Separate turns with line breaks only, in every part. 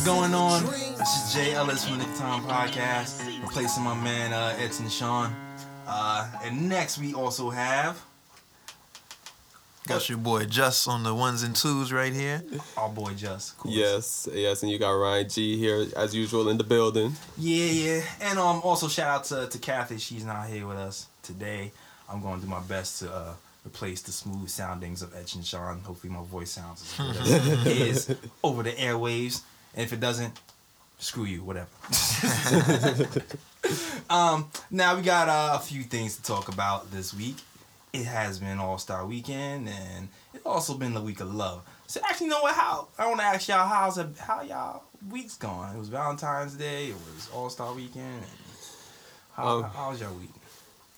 What's going on? This is Jay Ellis from the Knick Time Podcast, replacing my man uh, Edson Sean. Uh, and next we also have
Got your boy Just on the ones and twos right here.
our boy Just. of course.
Yes, yes, and you got Ryan G here as usual in the building.
Yeah, yeah. And um, also shout out to, to Kathy. She's not here with us today. I'm going to do my best to uh, replace the smooth soundings of Edge and Sean. Hopefully my voice sounds as good as it is over the airwaves. And if it doesn't, screw you, whatever. um, now we got uh, a few things to talk about this week. It has been All Star Weekend, and it's also been the week of love. So actually, you know what? How I want to ask y'all how's it, how y'all weeks going? It was Valentine's Day. It was All Star Weekend. And how,
Um,
how was your week?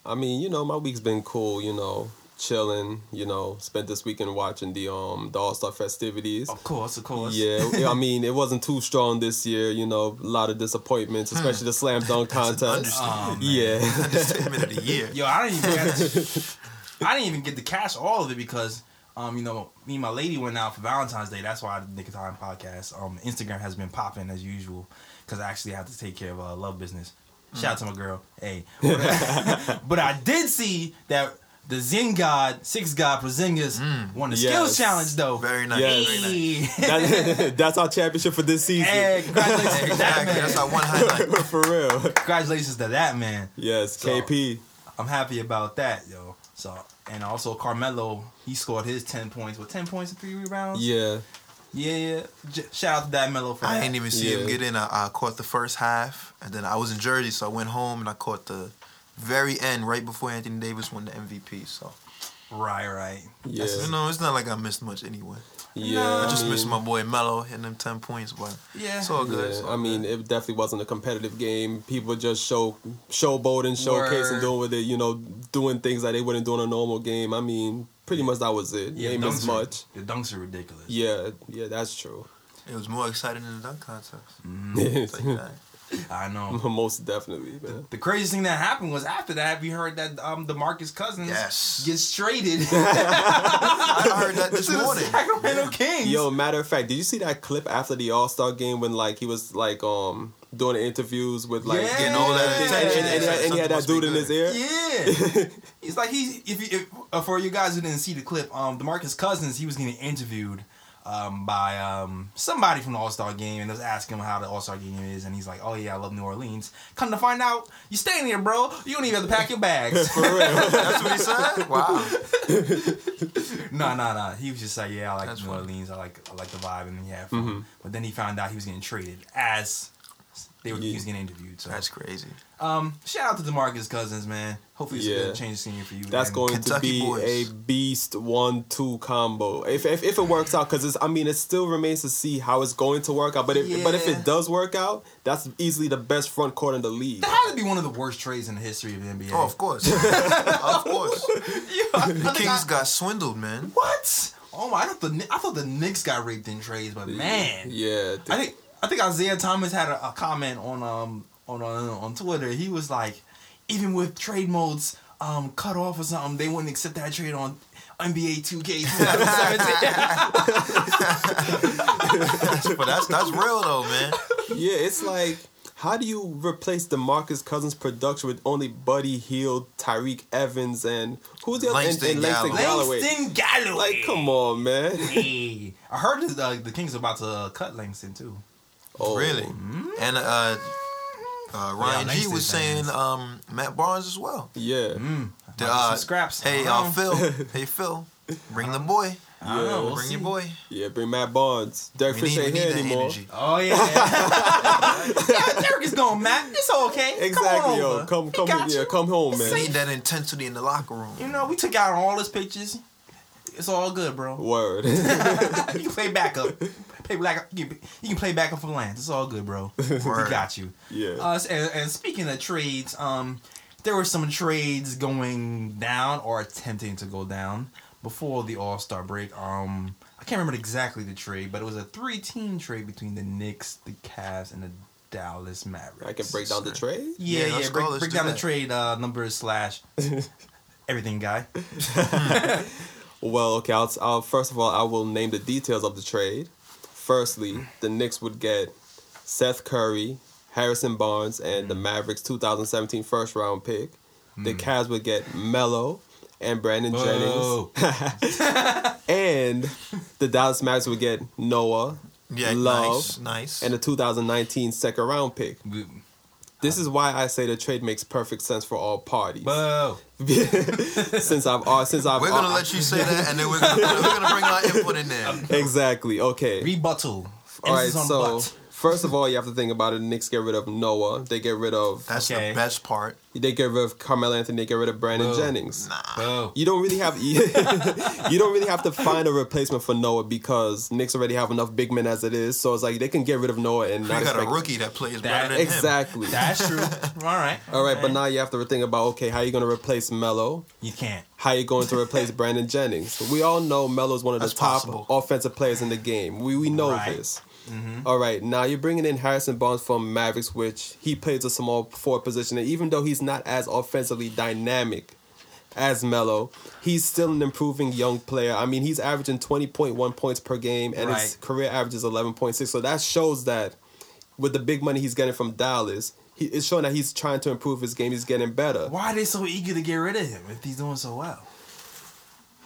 I mean, you know, my week's been cool. You know, chilling. You know, spent this weekend watching the um the All Star festivities.
Of course, of course.
Yeah, I mean, it wasn't too strong this year. You know, a lot of disappointments, especially the slam dunk contest.
Oh.
Yeah,
Understatement of the year.
Yo, I didn't even get I didn't even get to catch all of it because um, you know, me and my lady went out for Valentine's Day. That's why I did the Knick of Time podcast. Um, Instagram has been popping as usual because I actually have to take care of uh, love business. Shout out to my girl. Hey, but I did see that the Zen God, Six God Porzingis mm. won the
Yes.
skills challenge though.
Very nice.
Yes.
Very nice.
That, that's our championship for this season.
hey, congratulations to that
Exactly. That's our one highlight.
for real.
Congratulations to that man.
Yes,
So-
KP.
I'm happy about that, yo. So and also Carmelo, he scored his ten points with ten points and three rebounds.
Yeah,
yeah. yeah. J- shout out to that Melo for
I
that.
ain't even see him get in. I, I caught the first half, and then I was in Jersey, so I went home and I caught the very end, right before Anthony Davis won the MVP. So
Right, right.
yeah,
you know, it's not like I missed much anyway.
yeah.
I just
mean-
missed my boy Melo hitting them ten points, but
Yeah.
it's all good. it's all
I mean,
good.
it definitely wasn't a competitive game. People just show showboating, showcasing,
Word.
doing with it, you know, doing things that they wouldn't do in a normal game. I mean, pretty much that was it.
yeah,
Yeah, ain't
the
missed
dunks are-
much.
The dunks are ridiculous.
Yeah, yeah, that's true.
it was more exciting than the dunk contest.
Mm-hmm.
I'll tell you that.
I know.
Most definitely, man.
The craziest thing that happened was after that, we heard that um DeMarcus Cousins
Yes.
gets traded
I heard that this
to the
morning.
Sacramento Kings.
Yo, matter of fact, did you see that clip after the All Star game when like he was like um doing interviews with like
Yeah.
Getting all that
and,
attention.
and, and, and, and he had that dude in his ear?
Yeah, he's like he. If, you, if uh, for you guys who didn't see the clip, um, Demarcus Cousins, he was getting interviewed, um, by um somebody from the All Star game, and was asking him how the All Star game is, and he's like, "Oh yeah, I love New Orleans." Come to find out, you staying here, bro. You don't even have to pack your bags.
For real.
That's what he said. Wow.
no, no, no. He was just like, "Yeah, I like
That's
New
funny.
Orleans. I like, I like the vibe, and yeah.
Mm-hmm.
But then he found out he was getting traded as they were. He
Yeah.
was getting interviewed. So,
That's crazy.
um, shout out to Demarcus Cousins, man. Hopefully, it's a
Yeah.
good change of scenery for you.
That's
and-
going
Kentucky
to be
boys.
a beast one-two combo. If, if if it works out, because I mean, it still remains to see how it's going to work out. But if but if it does work out, that's easily the best front court in the league.
That had to be one of the worst trades in the history of the NBA.
Oh, of course. of course.
Yeah, I,
The Kings
I-
got swindled, man.
what? Oh my! I thought the I thought the Knicks got raped in trades, but man,
Yeah,
I think I think Isaiah Thomas had a, a comment on um on, on on Twitter. He was like, even with trade modes um cut off or something, they wouldn't accept that trade on NBA 2K
But that's that's real though, man.
yeah. It's like. How do you replace DeMarcus Cousins' production with only Buddy Hield, Tyreke Evans, and who's the other? and-
Langston
and Langston
Galloway.
Galloway.
Langston Galloway.
Like, come on, man.
Hey, I heard that uh, the Kings are about to uh, cut Langston too.
Oh,
Really. And uh, uh, Ryan G
Langston
was saying
fans.
um, Matt Barnes as well.
Yeah.
Mm.
The,
Might be
uh,
some scraps.
Hey,
I
uh,
don't
Phil. hey, Phil. Bring the boy.
I don't know. We'll
Bring
see.
your boy.
Yeah, bring Matt Barnes. Derek
We
Fisher
need, we
ain't
need
here
that
anymore.
energy.
Oh yeah. yeah, Derek is going, Matt. It's okay.
Exactly,
come on
yo.
over.
Come,
We
come,
got
yeah,
you.
come home, man.
We need that intensity in the locker room.
You know, we took out all his pictures. It's all good, bro.
Word.
you can play backup. Play back. You can, play back play backup for Lance. It's all good, bro. we got you.
yeah.
Uh, and, and speaking of trades, um, there were some trades going down or attempting to go down before the All Star break. Um, I can't remember exactly the trade, but it was a three-team trade between the Knicks, the Cavs, and the Dallas Mavericks.
I can break down the trade.
Yeah,
Yeah,
yeah. break break
do
down the trade uh, numbers slash everything guy.
Well, okay. I'll, I'll first of all I will name the details of the trade. Firstly, the Knicks would get Seth Curry, Harrison Barnes, and the mm. Mavericks 2017 first round pick. The mm. Cavs would get Melo and Brandon
Boo.
Jennings, and the Dallas Mavericks would get Noah,
Yeah,
Love,
nice, nice.
and the 2019 second round pick. This is why I say the trade makes perfect sense for all parties.
Boo.
since I've uh, since I've
we're gonna
uh,
let you say that, and then we're gonna, we're gonna bring our input in there.
exactly okay.
Rebuttal.
All right, so
butt.
First of all, you have to think about it. The Knicks get rid of Noah. They get rid of.
That's
Okay.
the best part.
They get rid of Carmelo Anthony. They get rid of Brandon
Boo.
Jennings.
Boo.
You don't really have you don't really have to find a replacement for Noah because Knicks already have enough big men as it is. So it's like they can get rid of Noah and
We
not
got a rookie that plays
That-
better than him.
exactly.
That's true. All right.
All right, but now you have to think about okay, how are you gonna replace Melo?
you can't.
How are you going to replace Brandon Jennings? We all know Melo's one of the top
possible.
offensive players in the game. We we know
Right.
this. Mm-hmm. All right, now you're bringing in Harrison Barnes from Mavericks, which he plays a small forward position, and even though he's not as offensively dynamic as Melo, he's still an improving young player. I mean, he's averaging 20.1 points per game, and his career average is 11.6. So that shows that with the big money he's getting from Dallas, he, it's showing that he's trying to improve his game. He's getting better.
Why are they so eager to get rid of him if he's doing so well?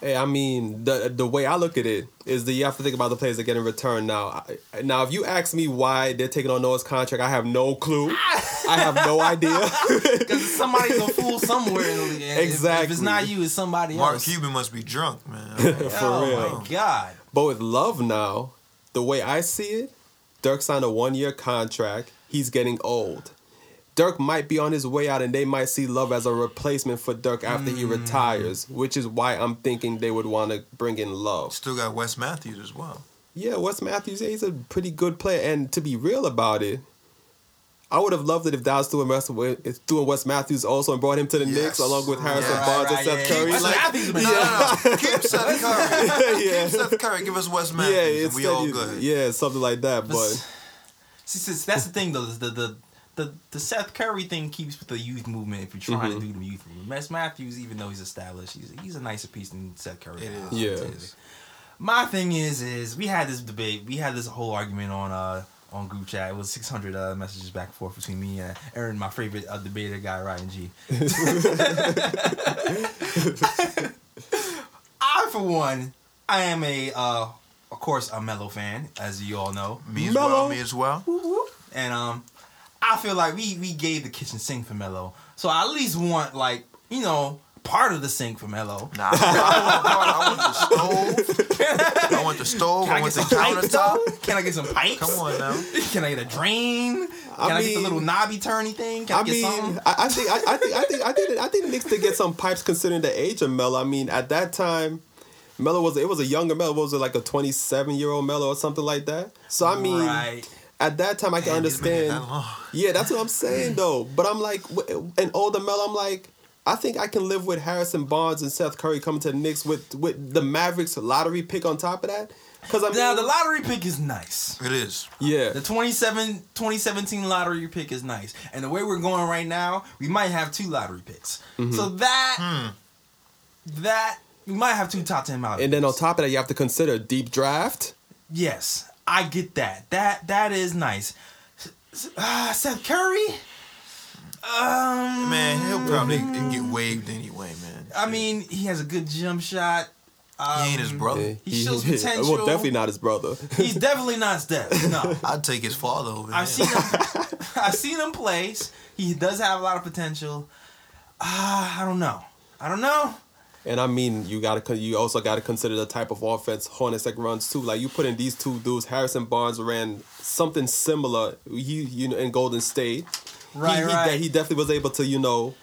Hey, I mean, the the way I look at it is that you have to think about the players that get in return. Now, I, now if you ask me why they're taking on Noah's contract, I have no clue. I have no idea.
Because somebody's a fool somewhere. In the league. And if- If, it's not you, it's somebody
Mark
else.
Mark Cuban must be drunk, man.
Oh For
oh
real.
my god.
But with Love now, the way I see it, Dirk signed a one year contract. He's getting old. Dirk might be on his way out, and they might see Love as a replacement for Dirk after he hmm. retires, which is why I'm thinking they would want to bring in Love.
Still got Wes Matthews as well.
Yeah, Wes Matthews, yeah, he's a pretty good player. And to be real about it, I would have loved it if Dallas threw Wes, threw in Wes Matthews also and brought him to the
Yes.
Knicks along with Harrison
Yeah,
Barnes
right,
and Seth
yeah,
Curry.
yeah. Wes Matthews been-
no, no, no. Keep Seth Curry.
yeah,
Keep Seth Curry. Give us Wes
yeah,
Matthews. and
it's
we all good.
yeah, something like that. But
See, see, that's the thing though. The the the the Seth Curry thing keeps with the youth movement. If you're trying
Mhm.
to do the youth movement, Wes Matthews, even though he's established, he's he's a nicer piece than Seth Curry.
It
now.
Yeah.
I'll tell you. My thing is, is we had this debate. We had this whole argument on uh on group chat. It was 600 uh, messages back and forth between me and Aaron, my favorite uh, debater guy, Ryan G. I, for one, I am a, uh, of course, a Melo fan, as you all know.
Me as
Melo.
well. Me as well.
And um, I feel like we we gave the kitchen sink for Melo, so I at least want like you know part of the sink for Melo.
Nah, I want, I want the stove. I want the stove.
Can
I
I get
want the countertop.
Can I get some pipes?
Come on now.
Can I get a drain? Can
I
I, get the
mean-
little knobby turny thing? Can I,
I
get
mean,
something?
I, think, I, I think, I think, I think, I think Knicks did get some pipes considering the age of Melo. I mean, at that time, Melo was it was a younger Melo Was it like a twenty seven year old Melo or something like that? So I mean,
right.
At that time, I can
Damn, he's been here
understand.
that.
Yeah, that's what I'm saying though. But I'm like w- an older Mel, I'm like, I think I can live with Harrison Barnes and Seth Curry coming to the Knicks with with the Mavericks lottery pick on top of that. Because I mean,
Now the lottery pick is nice.
It is.
yeah,
The 27, 2017 lottery pick is nice. And the way we're going right now, we might have two lottery picks.
Mm-hmm.
So that
Hmm.
that we might have two top ten lottery
and then on top of that, you have to consider deep draft.
Yes, I get that. That that is nice. Uh, Seth Curry. Um,
Man, he'll probably get waived anyway, man.
I mean, he has a good jump shot. Um,
he ain't his brother.
Yeah,
He shows potential.
Well, definitely not his brother.
He's definitely not Steph. No,
I'd take his father over
I've
there.
seen him. I've seen him play. He does have a lot of potential. Ah, I don't know. I don't know.
And I mean, you gotta you also gotta consider the type of offense Hornacek runs too. Like you put in these two dudes, Harrison Barnes ran something similar. He you know in Golden State,
Right,
he, he,
right.
he definitely was able to you know.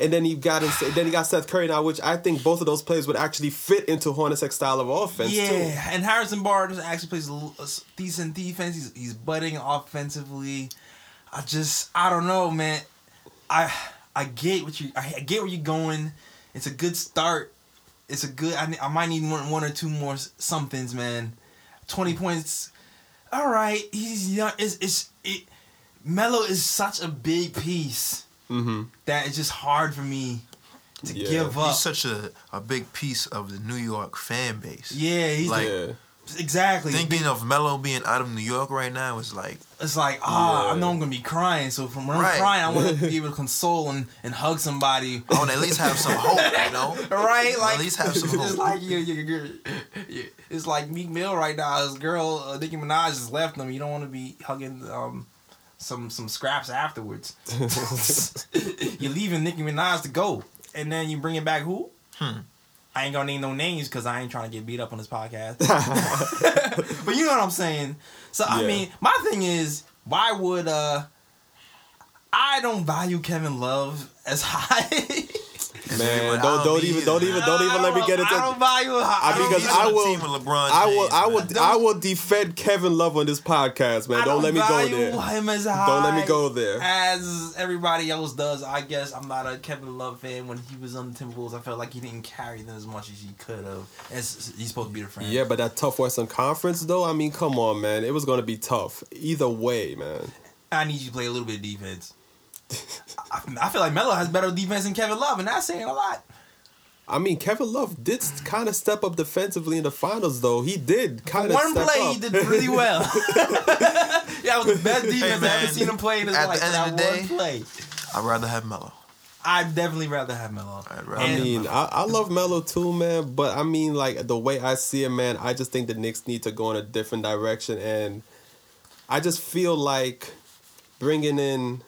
And then he got in, then he got Seth Curry now, which I think both of those players would actually fit into Hornacek's style of offense
Yeah,
too.
and Harrison Barnes actually plays a, uh, s- decent defense. He's he's budding offensively. I just I don't know, man. I I get what you I get where you're going. It's a good start. It's a good. I, I might need one one or two more somethings, man. Twenty points. All right, he's young. It's it's it. Melo is such a big piece
Mm-hmm.
that it's just hard for me to
Yeah.
give up.
He's such a, a big piece of the New York fan base.
yeah, he's
like-
yeah.
Exactly.
Thinking of Melo being out of New York right now is like
It's like, ah, I
Yeah.
know I'm gonna be crying. So from when
Right.
I'm crying, I want to be able to console and, and hug somebody.
I want at least have some hope, you know.
Right, like
at least have some
It's
hope.
like you, you, you, you, it's like Meek Mill right now. His girl uh, Nicki Minaj just left him. You don't want to be hugging um some some scraps afterwards. You're leaving Nicki Minaj to go, and then you bring it back who?
Hmm.
I ain't gonna name no names because I ain't trying to get beat up on this podcast. but you know what I'm saying. So I mean, my thing is, why would uh I don't value Kevin Love as high.
Man, don't don't even don't even don't even let me get into.
I don't it high.
I- because I will-
team with LeBron
I will I will I will defend Kevin Love on this podcast, man. Don't, let me go there.
Him as high
Don't let me go there.
As everybody else does, I guess I'm not a Kevin Love fan. When he was on the Timberwolves, I felt like he didn't carry them as much as he could have. As he's supposed to be the friend.
Yeah, but that tough Western Conference though, I mean, come on, man. It was gonna be tough either way, man.
I need you to play a little bit of defense. I, I feel like Melo has better defense than Kevin Love, and that's saying a lot.
I mean, Kevin Love did kind of step up defensively in the finals, though. He did kind of
One
step
play,
up.
he did really well. that was the best defense I've
man,
ever seen him play in his
at the
life.
end of the
one
day-
play.
I'd rather have Melo.
I'd definitely rather have Melo.
I'd rather
I mean, I, I love Melo too, man. But I mean, like the way I see it, man, I just think the Knicks need to go in a different direction, and I just feel like bringing in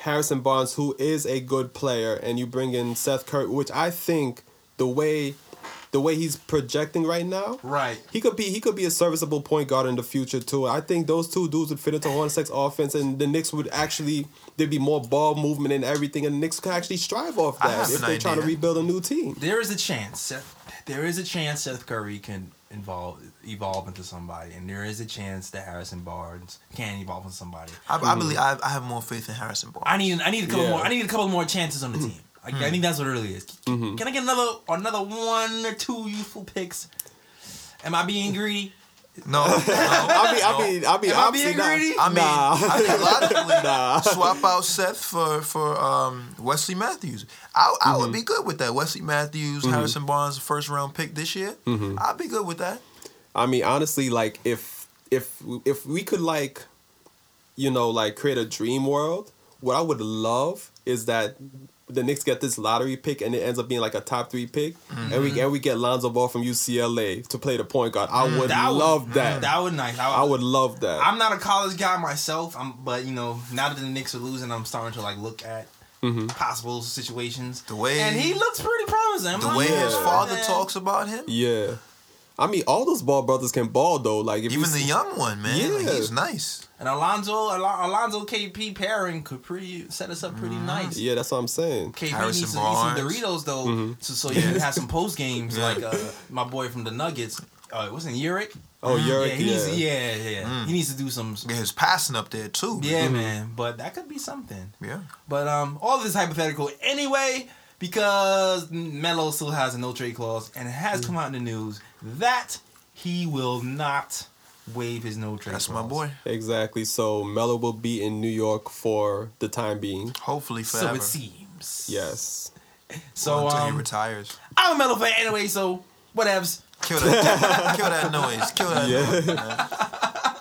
Harrison Barnes, who is a good player, and you bring in Seth Curry, which I think the way the way he's projecting right now,
Right.
he could be he could be a serviceable point guard in the future too. I think those two dudes would fit into Hornets offense, and the Knicks would actually there'd be more ball movement and everything, and the Knicks could actually strive off that if they're trying to rebuild a new team.
There is a chance. Seth, there is a chance Seth Curry can involve evolve into somebody, and there is a chance that Harrison Barnes can evolve into somebody.
I, I believe I, I have more faith in Harrison Barnes.
I need I need a couple
Yeah.
more. I need a couple more chances on the team. I, I think that's what it really is. Can, can I get another another one or two youthful picks? Am I being greedy?
no, no,
I mean, I mean, I mean,
Am I
obviously
being
not-
greedy?
I mean,
Nah.
I think logically,
Nah.
swap out Seth for for um, Wesley Matthews. I, I
Mm-hmm.
would be good with that. Wesley Matthews, Harrison Barnes, first round pick this year.
Mm-hmm.
I'd be good with that.
I mean, honestly, like if if if we could like, you know, like create a dream world, what I would love is that the Knicks get this lottery pick and it ends up being like a top three pick, and
Mm-hmm.
we and we get Lonzo Ball from UCLA to play the point guard. I would
Mm, That would-
love that.
That would nice.
I would love that.
I'm not a college guy myself. I'm, but you know, now that the Knicks are losing, I'm starting to like look at
Mm-hmm.
possible situations.
The way-
and he looks pretty promising. I'm
The
like,
way his father
man.
talks about him,
yeah, I mean, all those ball brothers can ball though. Like if you
even the
see-
young one, man, like,
Yeah.
he's nice.
And Alonzo, Al- Alonzo KP pairing could pretty set us up pretty nice.
yeah, that's what I'm saying.
KP
Harrison
needs, to, needs some Doritos though,
Mm-hmm.
so, so you can have some post games
Yeah.
like uh, my boy from the Nuggets. Uh, it wasn't Jokic.
Oh, Jokic,
yeah, he
yeah.
needs to, yeah, yeah.
Mm.
He needs to do some.
Get his passing up there too.
Yeah,
Mm-hmm.
man. But that could be something.
yeah.
But um, all of this hypothetical anyway, because Melo still has a no trade clause, and it has come out in the news that he will not waive his no trade.
That's
clause.
my boy.
Exactly. So Melo will be in New York for the time being.
Hopefully forever.
So
forever.
it seems.
Yes.
So
until he
um,
retires.
I'm a Melo fan anyway. So whatevs.
Kill that, kill that noise. Kill that
Yeah.
noise. Man.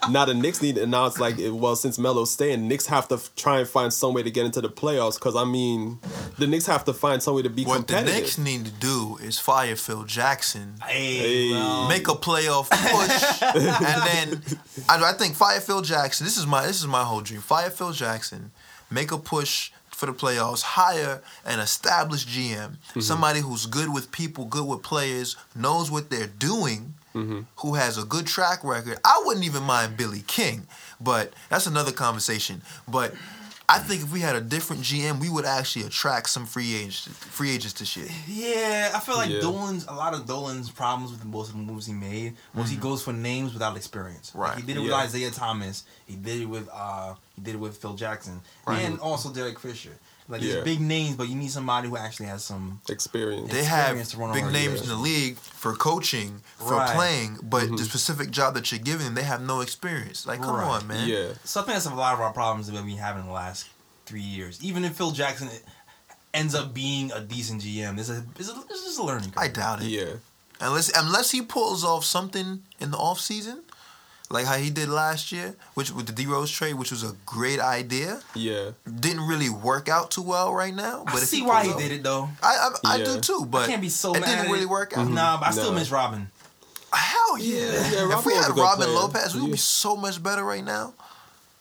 Now the Knicks need to announce like, well, since Melo's staying, Knicks have to f- try and find some way to get into the playoffs. Because I mean, the Knicks have to find some way to be competitive.
What the
competitive.
Knicks need to do is fire Phil Jackson.
Hey,
Hey.
make a playoff push, and then I, I think fire Phil Jackson. This is my this is my whole dream. Fire Phil Jackson, make a push for the playoffs. Hire an established GM, mm-hmm. somebody who's good with people, good with players, knows what they're doing, mm-hmm. who has a good track record. I wouldn't even mind Billy King, but that's another conversation. But I think if we had a different GM, we would actually attract some free agents, free agents this year.
Yeah, I feel like
Yeah.
Dolan's a lot of Dolan's problems with most of the moves he made was he goes for names without experience. Like,
Right,
he did it with. Isaiah Thomas. He did it with uh he did it with Phil Jackson
Right.
and also Derek Fisher. Like
Yeah.
it's big names, but you need somebody who actually has some.
Experience.
they
experience to
have
run
big names in the league for coaching, for
Right.
playing, but
Mm-hmm.
the specific job that you're giving, they have no experience. Like, come
Right.
on, man.
Yeah.
So I think that's a lot of our problems that we have in the last three years. Even if Phil Jackson ends up being a decent GM, there's a it's, a, it's just a learning curve.
I doubt it.
Yeah.
Unless unless he pulls off something in the off season, like how he did last year, which with the D Rose trade, which was a great idea,
Yeah.
didn't really work out too well right now. But
I
if
see why he
pulls
did it though.
I I, I do too, but
I can't be so
it
mad.
didn't
at
really
it.
work out.
Nah, but I still
No.
miss Robin.
Hell yeah!
Yeah, yeah,
if we had Robin
player.
Lopez, we would be so much better right now,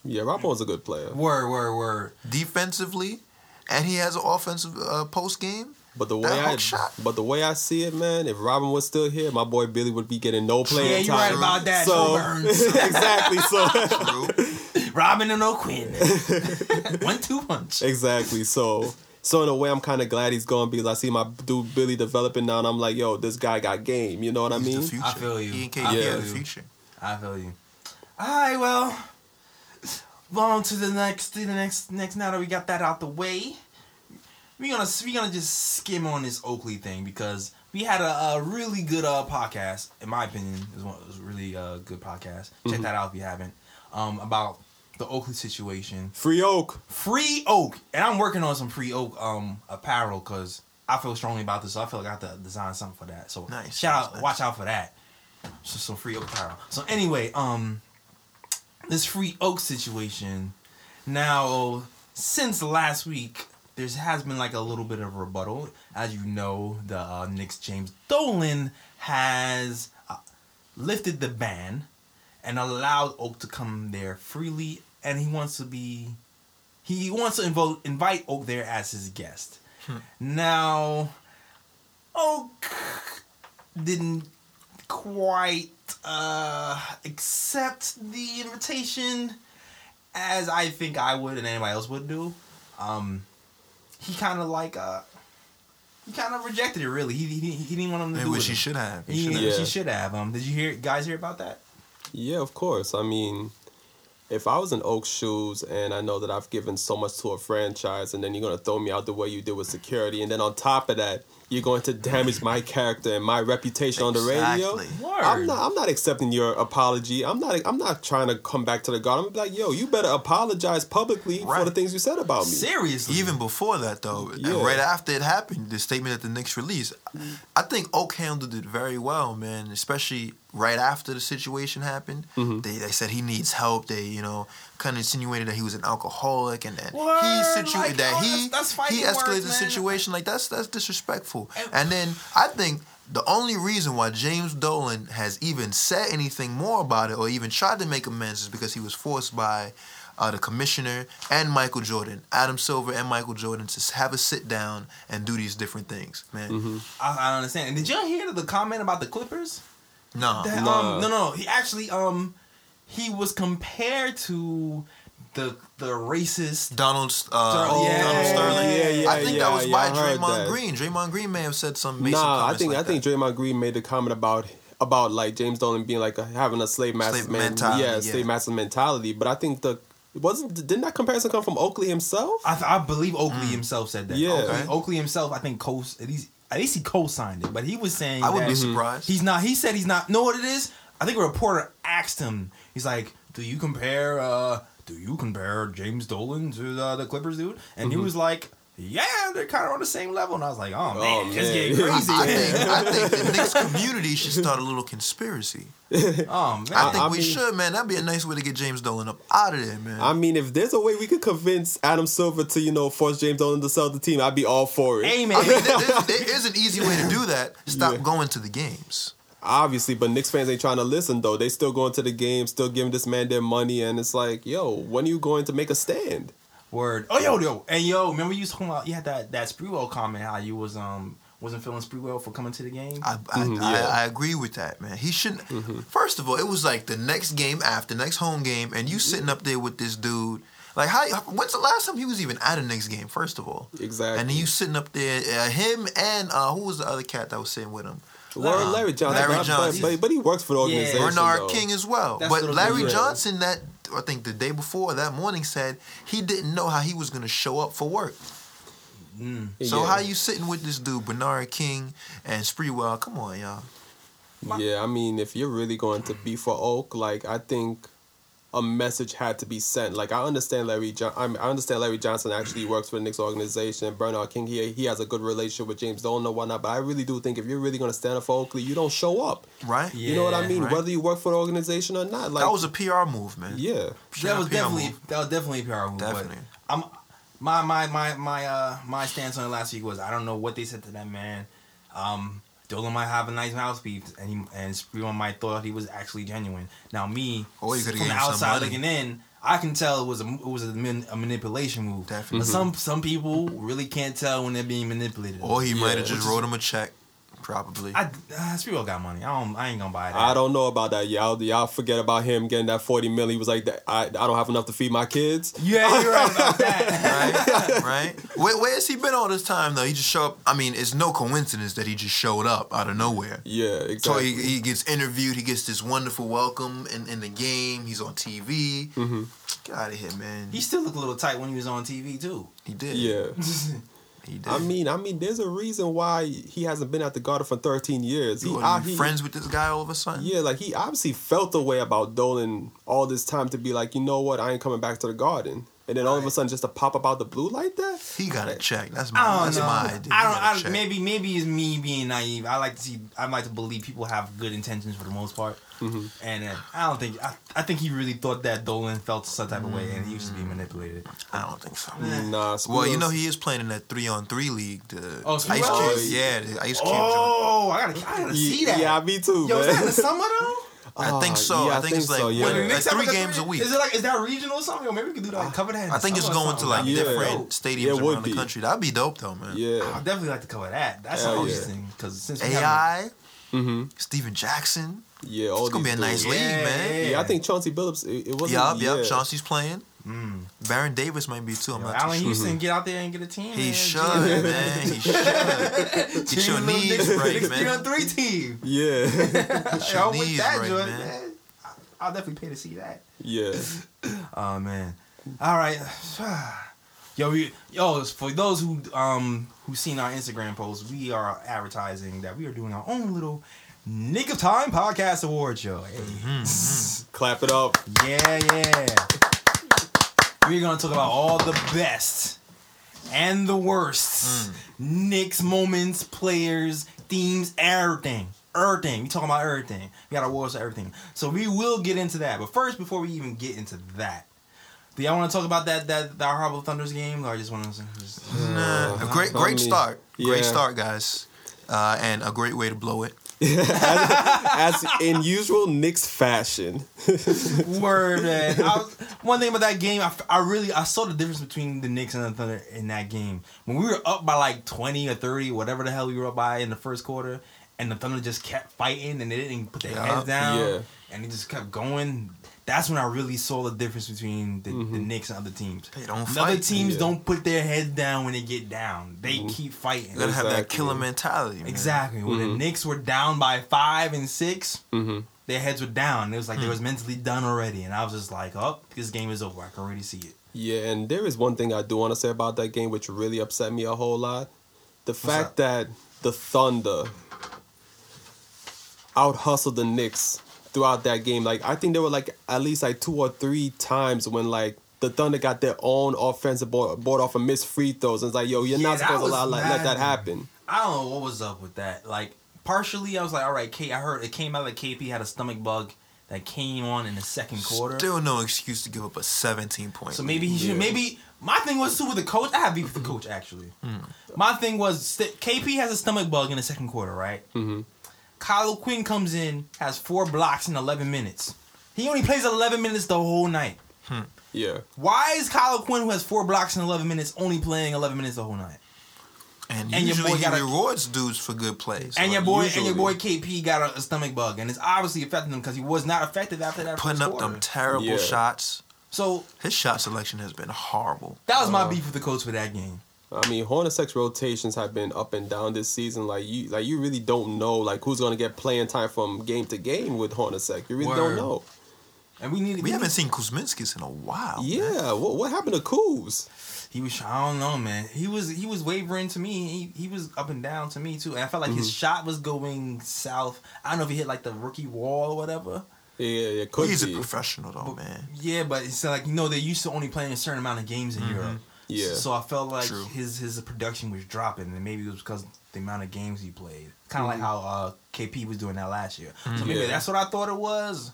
Yeah, Robin was a good player.
Word, word, word.
defensively, and he has an offensive uh, post game.
But the way I
shot.
but the way I see it, man, if Robin was still here, my boy Billy would be getting no playing
Yeah, you're
time.
right about that.
So
Burns.
exactly, so
Robin and O'Quinn. One two punch.
exactly, so so in a way, I'm kind of glad he's gone because I see my dude Billy developing now, and I'm like, yo, this guy got game. You know what I
He's
mean?
the future.
I feel you.
He and KD
I
the future.
I feel you. All right, well, on to the next, to the next, next. Now that we got that out the way, we gonna we gonna just skim on this Oakley thing because we had a, a really good uh podcast, in my opinion. It was, one, it was a really uh, good podcast. Check that out if you haven't. Um, about the Oakley situation.
Free Oak.
Free Oak, and I'm working on some Free Oak um apparel because I feel strongly about this. So I feel like I have to design something for that. So
Nice,
shout
nice,
out,
nice.
watch out for that. So some Free Oak apparel. So anyway, um, this Free Oak situation. Now, since last week, there has been like a little bit of rebuttal. As you know, the uh, Knicks James Dolan has uh, lifted the ban and allowed Oak to come there freely, and he wants to be he wants to invo- invite Oak there as his guest. Now, Oak didn't quite uh, accept the invitation as I think I would and anybody else would do. Um, he kind of like uh, he kind of rejected it. Really, he, he he didn't want him to
In
do it.
he should have. He
He,
should have.
Yeah.
he should have. Um, did you hear guys hear about that?
Yeah, of course. I mean, if I was in Oak's shoes and I know that I've given so much to a franchise, and then you're gonna throw me out the way you did with security, and then on top of that, you're going to damage my character and my reputation on the radio.
Word.
I'm not. I'm not accepting your apology. I'm not. I'm not trying to come back to the guard. I'm like, yo, you better apologize publicly for the things you said about me.
Seriously,
Even before that, though, and
Yeah.
right after it happened, the statement at the Knicks release, I think Oak handled it very well, man. Especially right after the situation happened,
Mm-hmm.
they they said he needs help. They you know kind of insinuated that he was an alcoholic, and then
Word,
he situated
like,
that
oh,
he
that's- that's
he escalated
words,
the situation like that's that's disrespectful.
And-
And then I think. The only reason why James Dolan has even said anything more about it or even tried to make amends is because he was forced by uh, the commissioner and Michael Jordan, Adam Silver and Michael Jordan, to have a sit down and do these different things, man.
Mm-hmm.
I, I understand. And did y'all hear the comment about the Clippers?
No,
That,
Nah.
um, no, no, he actually um he was compared to the the racist.
Donald, uh,
Ster- yeah.
Donald Sterling.
Yeah, yeah,
I think
yeah,
that was
yeah,
by
I
Draymond
that.
Green. Draymond Green may have said some. made some
Nah, I think
like
I think
that.
Draymond Green made the comment about about like James Dolan being like a, having a slave master
Slave
man,
mentality,
yeah,
yeah.
slave master mentality. But I think the wasn't didn't that comparison come from Oakley himself?
I, th- I believe Oakley himself said that.
Yeah.
Oakley, Oakley himself, I think co at least at least he co-signed it, but he was saying
I wouldn't be surprised.
he's not. He said he's not. Know what it is? I think a reporter asked him. He's like, "Do you compare? uh Do you compare James Dolan to the, the Clippers dude?" And he was like. Yeah, they're kind of on the same level, and I was like, "Oh, oh man,
Oh,
it's
man.
getting crazy."
I think I think the Knicks community should start a little conspiracy.
oh man,
I think
I
we
mean-
should, man. That'd be a nice way to get James Dolan up out of there, man.
I mean, if there's a way we could convince Adam Silver to you know force James Dolan to sell the team, I'd be all for it.
Amen.
I mean, there, there- there is an easy way to do that. Stop
Yeah.
going to the games.
Obviously, but Knicks fans ain't trying to listen though. They still going to the game, still giving this man their money, and it's like, yo, when are you going to make a stand?
Word. Oh yo yo and yo, remember you was talking about you had that that Sprewell comment how you was um wasn't feeling Sprewell for coming to the game.
I, I,
Mhm, yeah.
I agree with that, man. He shouldn't. First of all, it was like the next game after, next home game, and you sitting up there with this dude. Like, how? When's the last time he was even at a next game? First of all,
Exactly.
and then you sitting up there, uh, him and uh, who was the other cat that was sitting with him?
Well,
Uh,
Larry Johnson,
Larry
but-
Johnson.
but, but he works for the organization.
Bernard
though.
King as well.
That's
but Larry
was.
Johnson, that I think the day before that morning said he didn't know how he was going to show up for work.
Mm.
So
Yeah.
how you sitting with this dude Bernard King and Sprewell? Come on, y'all.
Yeah, I mean, if you're really going to be for Oak, like I think a message had to be sent. Like I understand Larry John I, I understand Larry Johnson actually works for the Knicks organization and Bernard King he he has a good relationship with James Dolan and whatnot. But I really do think if you're really gonna stand up for Oakley, you don't show up.
Right?
Yeah, you know what I mean?
right.
Whether you work for the organization or not. Like
that was a PR move, man.
yeah.
That was definitely
move.
that was definitely a PR move.
Definitely.
But I'm my my my my uh my stance on it last week was I don't know what they said to that man. Um, Dolan might have a nice mouthpiece, and he and everyone might thought he was actually genuine. Now me,
Or you
from the outside looking in, I can tell it was a it was a, man, a manipulation move.
Definitely.
But some some people really can't tell when they're being manipulated.
Or he might have just wrote him a check, probably.
I uh, this people got money. I don't. I ain't gonna buy that.
I don't know about that. Y'all y'all forget about him getting that forty forty million. He was like I, I don't have enough to feed my kids.
Yeah, you're right about that.
right? right? Where, where has he been all this time though? He just show up. I mean, it's no coincidence that he just showed up out of nowhere.
Yeah, exactly.
So he, he gets interviewed. He gets this wonderful welcome in, in the game. He's on TV.
Mm-hmm.
Get out of here, man.
he still looked a little tight when he was on TV too.
he did.
Yeah.
he did.
I mean, I mean, there's a reason why he hasn't been at the Garden for 13 years. He,
you
uh, he-
friends with this guy all of a sudden.
Yeah, like he obviously felt the way about Dolan all this time to be like, you know what, I ain't coming back to the Garden. And then all of a sudden, just to pop up out the blue like that.
He got a check. That's my.
I
that's
know.
my idea.
I don't. I, maybe maybe it's me being naive. I like to see. I like to believe people have good intentions for the most part.
Mhm.
And uh, I don't think. I, I think he really thought that Dolan felt some type of way, and he used to be manipulated.
I don't think so.
Nah,
Well, you know he is playing in that three on three league. The
Oh,
Ice
Spiros?
Cube. Yeah, the Ice Cube. joint.
Oh, I gotta, I gotta see that.
Yeah, me too,
Yo, is that in
man.
the summer though?
I think
Ah,
so.
yeah,
I think it's like
so,
when-
yeah.
When the
like
Knicks have
three games a week.
Is it like is that regional or something? Or maybe we could do that. Cover that.
I think it's going to like
Yeah.
different stadiums
Yeah, it would
around the country. That'd be dope though, man.
Yeah.
I'd definitely like to cover that. That's
Hell
interesting because since we
AI,
Mm-hmm.
Stephen Jackson.
Yeah, all
It's gonna be a nice
dudes.
league,
Yeah,
man.
Yeah, I think Chauncey Billups. It, it wasn't.
Yup,
yeah.
yup. Chauncey's playing.
Mm.
Baron Davis might be too. I'm
Yo,
not
Allan
too sure.
Houston, get out there and get a team.
He
man.
should, man. He should. Get your knees right,
Three on three team.
Yeah,
Get your
Yo, with
knees
that,
right,
Jordan,
man.
man. I'll definitely pay to see that.
yeah.
Oh man. All right. Yo, we, yo, for those who um who seen our Instagram posts, we are advertising that we are doing our own little Knick of Time podcast award show. Hey.
Mm-hmm,
Clap it up.
Yeah, yeah. We're gonna talk about all the best and the worst Knicks moments, players, themes, everything. Everything. We talking about everything. We got awards for everything. So we will get into that. But first, before we even get into that, do y'all want to talk about that that that horrible Thunders game, or I just want to just
Nah, a great, great
mean,
start. Great start, guys. Uh, and a great way to blow it.
As in usual Knicks fashion.
Word, man. I was, one thing about that game, I, I really I saw the difference between the Knicks and the Thunder in that game. When we were up by like twenty or thirty, whatever the hell we were up by in the first quarter, and the Thunder just kept fighting and they didn't put their
Yeah.
heads down,
Yeah.
and they just kept going. That's when I really saw the difference between the, the
Mhm.
Knicks and other teams.
They don't
The other teams
Yeah.
don't put their heads down when they get down. They
Mhm.
keep fighting.
You gotta have that killer mentality. Man.
Exactly. When the
Mhm.
Knicks were down by five and six,
hmm
their heads were down. It was like they
Hmm.
was mentally done already, and I was just like, "Oh, this game is over. I can already see it."
Yeah, and there is one thing I do want to say about that game, which really upset me a whole lot. The fact that the Thunder out hustled the Knicks throughout that game. Like I think there were like at least like two or three times when like the Thunder got their own offensive board, board off of missed free throws. And it's like, yo, you're
Yeah,
not supposed to allow, let, let that happen.
I don't know what was up with that. Like, partially, I was like, "All right, K." I heard it came out that KP had a stomach bug that came on in the second quarter.
Still no excuse to give up a 17 point.
So maybe he should.
Yeah.
Maybe my thing was too with the coach. I have beef with the coach actually. My thing was KP has a stomach bug in the second quarter, right?
hmm
Kyle Quinn comes in, has four blocks in 11 minutes. He only plays 11 minutes the whole night.
Yeah.
Why is Kyle Quinn, who has four blocks in 11 minutes, only playing 11 minutes the whole night?
and,
and your
usually
boy
he
got a-
rewards dudes for good plays.
And your boy
usually.
and your boy KP got a, a stomach bug, and it's obviously affecting him because he was not effective after that
putting
first
up
quarter.
them terrible
Yeah.
shots.
so
His shot selection has been horrible.
that was my
Uh,
beef with the coach for that game.
I mean, Hornacek's rotations have been up and down this season. Like you, like you really don't know like who's gonna get playing time from game to game with Hornacek. You really
Word.
don't know.
And we need
We haven't seen Kuzminskas in a while.
Yeah, what what happened to Kuz?
He was. I don't know, man. He was. He was wavering to me. He, he was up and down to me too. And I felt like his
Mm-hmm.
shot was going south. I don't know if he hit like the rookie wall or whatever.
Yeah, yeah, yeah. Could
He's a professional though, man.
Yeah, but it's like you know they're used to only playing a certain amount of games in Europe.
Yeah.
So I felt like
True.
his his production was dropping, and maybe it was because the amount of games he played. Kind of like how uh, KP was doing that last year. So maybe
Yeah.
that's what I thought it was.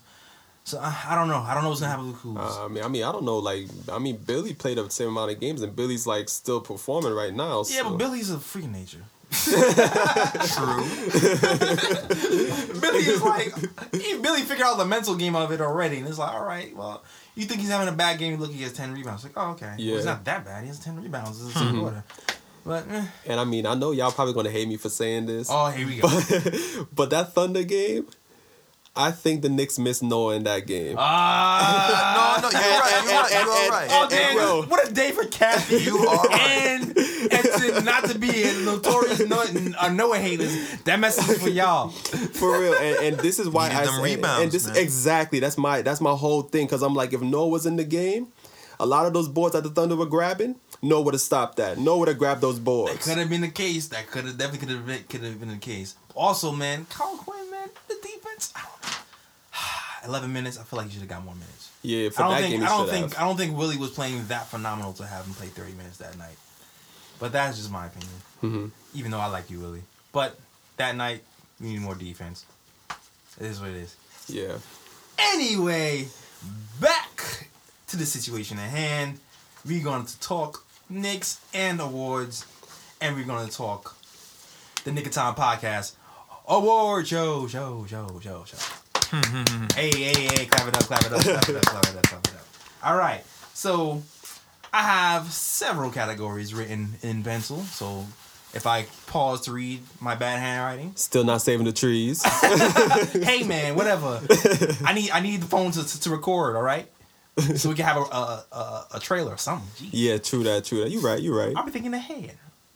So I, I don't know. I don't know what's gonna happen with Kuz.
Uh, I mean, I mean, I don't know. Like, I mean, Billy played the same amount of games, and Billy's like still performing right now.
yeah,
so-
but Billy's a freak of nature.
True.
Billy is like, he, Billy figured out the mental game of it already, and it's like, all right, well, you think he's having a bad game? Look, he has ten rebounds. Like, oh, okay,
Yeah.
well, it's not that bad. He has ten rebounds in the second quarter. But eh.
And I mean, I know y'all probably gonna hate me for saying this,
oh, here we go.
but that Thunder game, I think the Knicks missed Noah in that game.
Ah,
no, no, you're right. You're right.
and-
You're right.
Oh
and-
damn! What a day for Kathy.
You are right.
And and to not to be a notorious no, uh, Noah haters. That message is for y'all.
For real, and, and this is why
Needed
I
them
and-
rebounds,
and this
man.
exactly that's my that's my whole thing because I'm like if Noah was in the game, a lot of those boards that the Thunder were grabbing, Noah would have stopped that. Noah would have grabbed those
That
boards.
could have been the case. That could have definitely could have been, could have been the case. Also, man, Kyle O'Quinn, man, the defense. I don't know. Eleven minutes. I feel like you should have got more minutes.
Yeah, for
I don't
that
think.
game, he
I don't
should
think.
have.
I don't think Willie was playing that phenomenal to have him play thirty minutes that night. But that's just my opinion.
Mhm.
Even though I like you, Willie. But that night, we need more defense. It is what it is.
Yeah,
Anyway, back to the situation at hand. We're going to talk Knicks and awards, and we're going to talk the Knick of Time podcast award show, show, show, show, show. hey, hey, hey! Clap it up, clap it up, clap it up, clap it up, clap it up. All right, so I have several categories written in pencil. So if I pause to read my bad handwriting,
still not saving the trees.
hey man, whatever. I need I need the phone to, to, record, all right? So we can have a a, a, a trailer or something. Jeez.
yeah, true that, true that. You right, you right.
I'll be thinking ahead.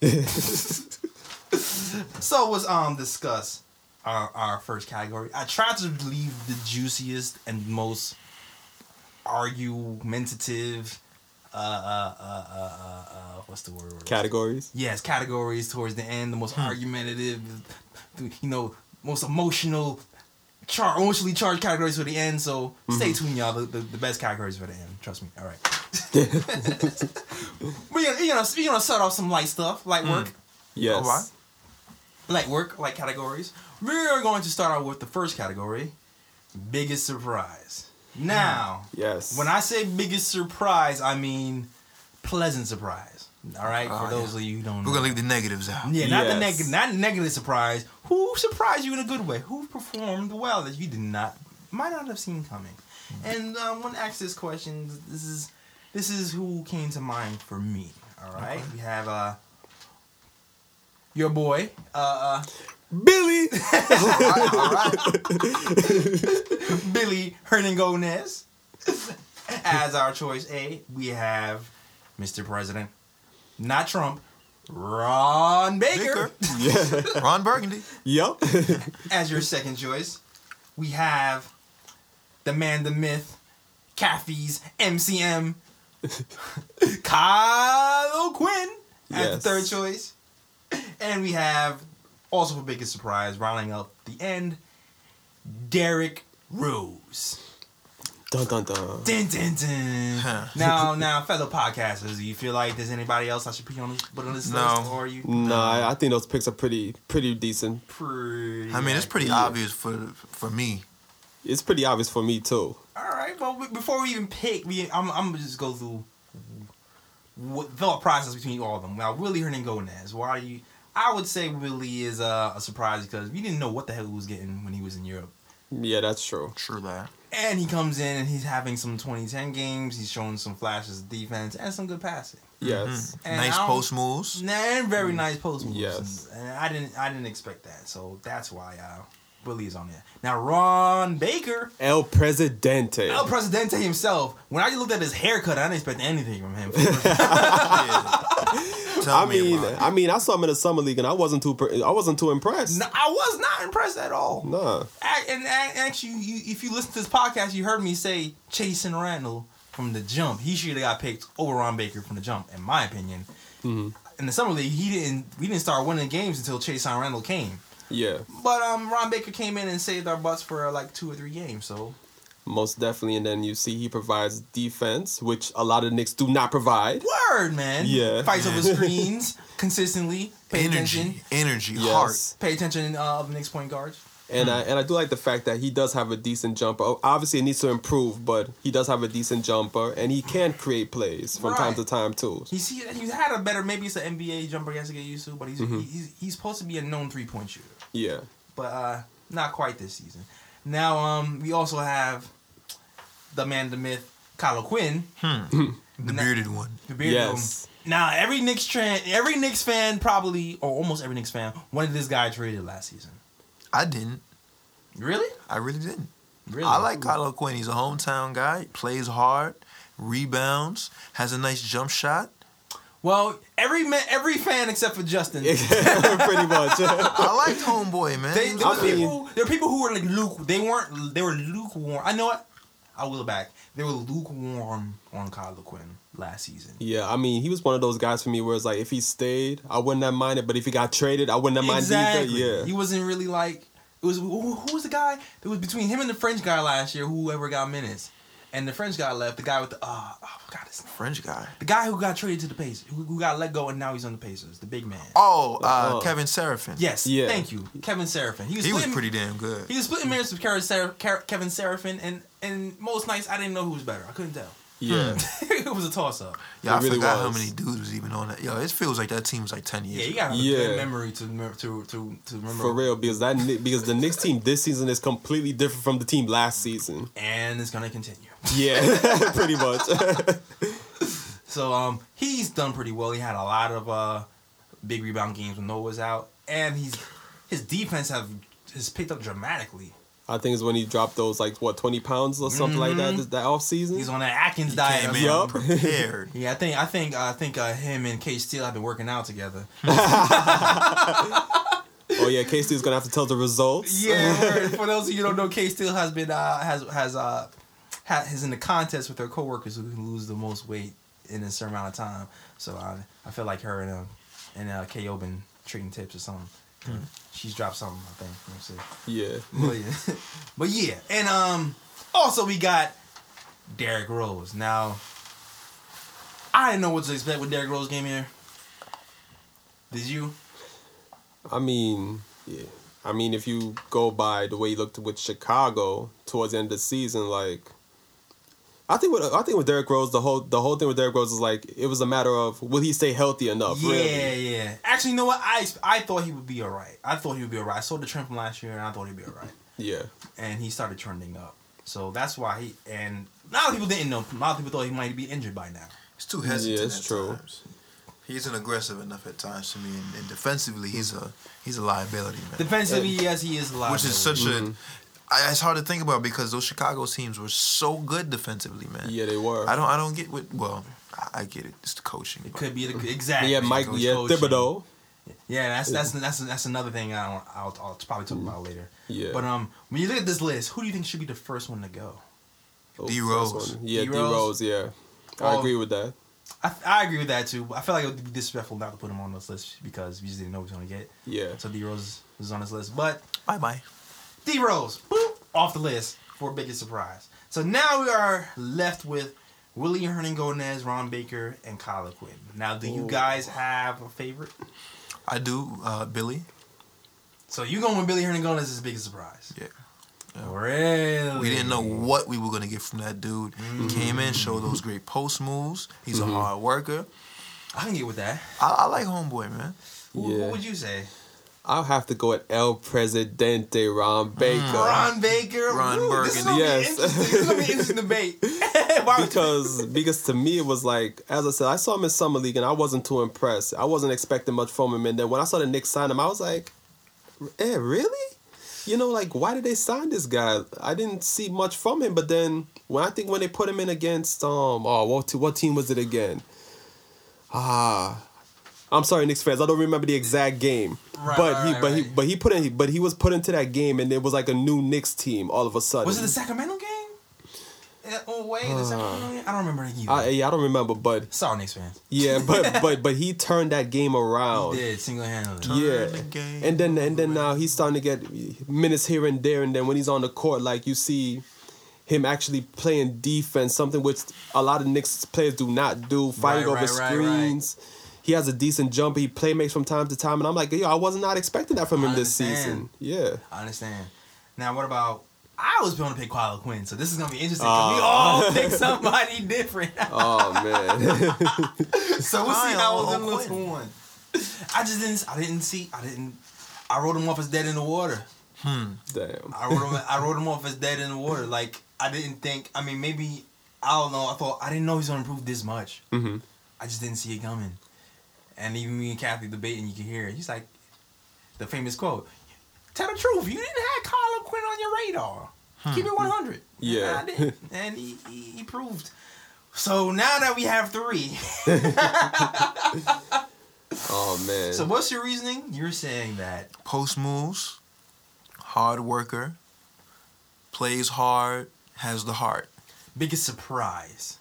so let's um discuss our, our first category. I tried to leave the juiciest and most argumentative uh uh uh uh, uh, uh what's the word?
Categories.
yes, categories towards the end, the most argumentative, you know, most emotional, char- emotionally charged categories for the end. So stay tuned, y'all. The, the, the best categories for the end. Trust me. All right. we're gonna, you know, we're gonna start off some light stuff, light work,
Yes.
Alright.
light work, light categories. We're going to start out with the first category, biggest surprise. Now,
Yes.
when I say biggest surprise, I mean pleasant surprise. All right, for those
yeah.
of you who don't know.
We're
know.
gonna leave the negatives out.
Yeah, not the negative, not negative surprise. Who surprised you in a good way? Who performed well that you did not, might not have seen coming? And um, when asked this question, this is this is who came to mind for me. All right, we have uh your boy, uh,
Billy.
All right, all right.
Billy Hernangomez as our choice A. We have Mr. President, not Trump, Ron Baker.
Baker.
yeah.
Ron Burgundy.
Yup.
as your second choice, we have the man, the myth, Kathy's MCM, Kyle Quinn as the third choice. And we have, also for biggest surprise, rounding up the end, Derrick Rose.
dun dun dun.
Dun, dun, dun.
Huh.
now, now, fellow podcasters, do you feel like there's anybody else I should put on this, put on this
No.
list? Or are you
Nah, I, I think those picks are pretty pretty decent.
pretty
I mean, it's pretty
Yeah.
obvious for for me.
It's pretty obvious for me too.
All right. Well, we- before we even pick, we I'm, I'm gonna just go through what thought process between all of them. Now, Willie Hernangomez. Why are you? I would say Willie is uh, a surprise because we didn't know what the hell he was getting when he was in Europe.
Yeah, that's true.
True that.
And he comes in and he's having some 2010 games. He's showing some flashes of defense and some good passing.
Yes.
And
nice
I don't-
post moves.
And very nice post moves.
Yes.
And, and I didn't I didn't expect that. So that's why uh, Willie is on there. Now Ron Baker.
El Presidente.
El Presidente himself. When I looked at his haircut, I didn't expect anything from him.
Tell
I
me
mean. I mean, I saw him in the summer league, and I wasn't too, I wasn't too impressed.
No, I was not impressed at all.
Nah.
A- And, and actually, you, if you listen to this podcast, you heard me say Chasson Randle from the jump. He should have got picked over Ron Baker from the jump, in my opinion.
Mhm.
In the summer league, he didn't. We didn't start winning games until Chasson Randle came.
Yeah.
But um, Ron Baker came in and saved our butts for like two or three games. So
Most definitely, and then you see he provides defense, which a lot of Knicks do not provide.
Word, man.
Yeah.
Fights over screens consistently. Pay attention.
Energy, energy,
Yes.
heart.
Pay attention uh, of the next point guards.
And I and I do like the fact that he does have a decent jumper. Obviously, it needs to improve, but he does have a decent jumper, and he can create plays from time to time too.
He's he, he's had a better maybe it's an NBA jumper he has to get used to, but he's
Mm-hmm.
he's he's supposed to be a known three point shooter,
Yeah,
but uh, not quite this season. Now um we also have the man, the myth, Kyle O'Quinn,
The
Na-
bearded one.
the bearded
Yes.
one. Now every Knicks fan, every Knicks fan probably or almost every Knicks fan wanted this guy traded last season.
I didn't.
Really?
I really didn't.
Really?
I like Kyle O'Quinn. He's a hometown guy. Plays hard, rebounds, has a nice jump shot.
Well, every man, every fan except for Justin.
pretty much.
I liked Homeboy, man.
They,
He was
there, were
mean-
people, there were people who were like luke. They weren't. They were lukewarm. I know what. I will back. They were lukewarm on Kyle O'Quinn last season.
yeah, I mean, he was one of those guys for me where it's like if he stayed, I wouldn't have minded, but if he got traded, I wouldn't have minded
exactly.
either. Yeah,
He wasn't really like. It was who, who was the guy? It was between him and the French guy last year. Whoever got minutes, and the French guy left. The guy with the uh, oh, I forgot his name.
French guy.
The guy who got traded to the Pacers, who, who got let go, and now he's on the Pacers. The big man.
Oh, uh,
Oh.
Kevin Seraphin.
Yes.
Yeah.
Thank you, Kevin Seraphin. He was,
He was pretty damn good.
He was splitting minutes with Kevin, Ser- Kevin Seraphin, and and most nights I didn't know who was better. I couldn't tell.
Yeah.
it was a toss up.
Yeah, I
It really
forgot how many dudes was even on that. Yo, it feels like that team was like 10 years
Yeah, you
ago.
got a
Yeah.
good memory to remember- to to to remember.
For real, because that because the Knicks team this season is completely different from the team last season.
and it's gonna continue.
Yeah, pretty much.
So um, he's done pretty well. He had a lot of uh big rebound games when Noah was out, and he's his defense have has picked up dramatically.
I think it's when he dropped those like what twenty pounds or something like that this, that off season.
He's on that Atkins
He
diet.
came
or
in
Yup.
something.
prepared.
Yeah, I think I think I think uh, him and K Steele have been working out together.
oh yeah, Casey is gonna have to tell the results.
Yeah, for those of you who don't know, K Steele has been uh, has has uh ha, is in the contest with her coworkers who can lose the most weight in a certain amount of time. So I I feel like her and uh, and uh, KO been trading tips or something. She's dropped something, I think. Let me see.
yeah.
But yeah. but yeah, and um, also we got Derrick Rose. Now, I didn't know what to expect with Derrick Rose came here. Did you?
I mean, yeah. I mean, if you go by the way he looked with Chicago towards the end of the season, like, I think with I think with Derrick Rose, the whole the whole thing with Derrick Rose is like it was a matter of will he stay healthy enough?
Yeah,
Really?
yeah. Actually, you know what? I I thought he would be all right. I thought he would be all right. I saw the trend from last year, and I thought he'd be all right.
Yeah.
And he started trending up. So that's why he and a lot of people didn't know. A lot of people thought he might be injured by now.
He's too hesitant
Yeah, it's
at
true.
times. He isn't aggressive enough at times to me, and, and defensively, he's a he's a liability, man.
Defensively, yes, he is alive.
Which is such a. Mm-hmm. I, it's hard to think about because those Chicago teams were so good defensively, man.
Yeah, they were.
I don't. I don't get what. Well, I, I get it. It's the coaching.
It
but-
could be the exactly.
yeah, Mike. Yeah,
coaching.
Thibodeau.
Yeah, that's that's that's that's another thing I don't, I'll, I'll probably talk about later.
Yeah.
But um, when you look at this list, who do you think should be the first one to go?
Oh,
D.
first
Rose.
Yeah, D.
D. Rose.
Rose. Yeah, I
Oh.
agree with that.
I, I agree with that too. I feel like it would be disrespectful not to put him on this list because we just didn't know what he was gonna get.
Yeah.
So D Rose was on this list, but
Bye bye.
D Rose, boop, off the list for biggest surprise. So now we are left with Willie Hernangomez, Ron Baker, and Kyle O'Quinn. Now, do you
Ooh.
guys have a favorite?
I do. Uh, Billy.
So you going with Billy Hernangomez as biggest surprise?
Yeah.
Really?
We didn't know what we were gonna get from that dude. He came in, showed those great post moves. He's a hard worker.
I can get with that.
I, I like homeboy, man.
Who,
Yeah.
What would you say?
I'll have to go with El Presidente Ron Baker.
Ron Baker.
Ron
Ooh, This is gonna
Burgundy.
be
Yes.
interesting. This is gonna be interesting debate.
Because because to me it was like as I said I saw him in summer league and I wasn't too impressed. I wasn't expecting much from him, and then when I saw the Knicks sign him, I was like, "Eh, really? You know, like why did they sign this guy? I didn't see much from him." But then when I think when they put him in against um oh what what team was it again? Ah. I'm sorry, Knicks fans. I don't remember the exact game,
Right,
but
right,
he,
right,
but he, but he put in, but he was put into that game, and it was like a new Knicks team all of a sudden.
was it the Sacramento game? Yeah, oh wait, the Sacramento game? I don't remember either.
I, yeah, I don't remember, but
Sorry, Knicks fans.
Yeah, but but but he turned that game around.
He did single handedly.
Turn
Yeah,
the game
and then and then now he's starting to get minutes here and there, and then when he's on the court, like you see him actually playing defense, something which a lot of Knicks players do not do, fighting
Right,
over
right, right,
screens. He has a decent jumper. He play makes from time to time, and I'm like, yo, I was not expecting that from him
I
this season. Yeah.
I understand. Now, what about? I was going to pick Kyle O'Quinn, so this is gonna be interesting. 'cause we all pick somebody different.
Oh man.
so we'll see how it's gonna
Quinn.
look one. I just didn't. I didn't see. I didn't. I wrote him off as dead in the water. Hmm.
Damn.
I wrote him. I wrote him off as dead in the water. Like I didn't think. I mean, maybe I don't know. I thought I didn't know he was gonna improve this much.
Mm-hmm.
I just didn't see it coming. And even me and Kathy debating, you can hear it. He's like, the famous quote: "Tell the truth, you didn't have Colin Quinn on your radar. Keep it one hundred.
Yeah.
I did, and he, he he proved. So now that we have three,
Oh man.
so what's your reasoning? You're saying that
Post moves, hard worker, plays hard, has the heart.
biggest surprise.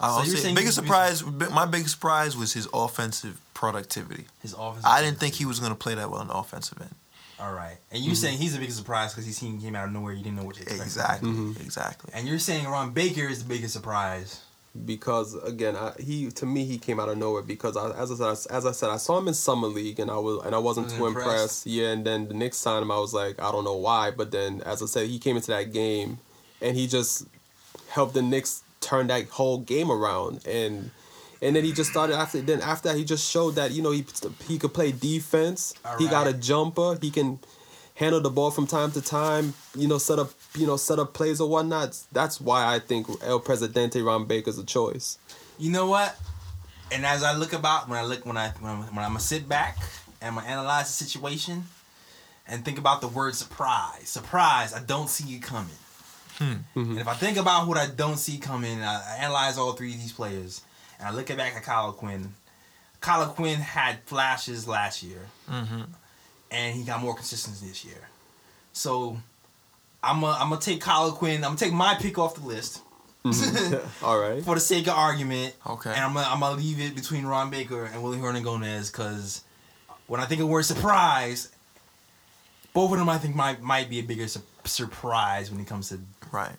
I'll
you're
say
saying
biggest
he's-
surprise. bi- My biggest surprise was his offensive productivity.
His offense.
I didn't think he was going to play that well on the offensive end.
All right, and you're saying he's the biggest surprise because he's he came out of nowhere. You didn't know what to expect.
Exactly.
Mhm.
Exactly.
And you're saying Ron Baker is the biggest surprise.
because again, I, he to me he came out of nowhere because I, as I said, as I said, I saw him in summer league and I was and I wasn't
Was
too
impressed.
impressed. Yeah, and then the Knicks signed him. I was like, I don't know why, but then as I said, he came into that game and he just helped the Knicks turn that whole game around and. And then he just started after. Then after that, he just showed that you know he he could play defense. He got a jumper. He can handle the ball from time to time. You know, set up you know set up plays or whatnot. That's why I think El Presidente Ron Baker's a choice.
You know what? And as I look about when I look when I when I'm, when I'm gonna sit back and I'm gonna analyze the situation and think about the word surprise. Surprise! I don't see you coming. And if I think about what I don't see coming, I, I analyze all three of these players, and I look back at Kyle O'Quinn. Kyle O'Quinn had flashes last year,
Mm-hmm.
and he got more consistency this year. So I'm gonna I'm gonna take Kyle O'Quinn. I'm gonna take my pick off the list
All right.
for the sake of argument.
Okay.
And I'm gonna, I'm gonna leave it between Ron Baker and Willie Hernangomez because when I think of the word surprise, both of them I think might might be a bigger su- surprise when it comes to
Right.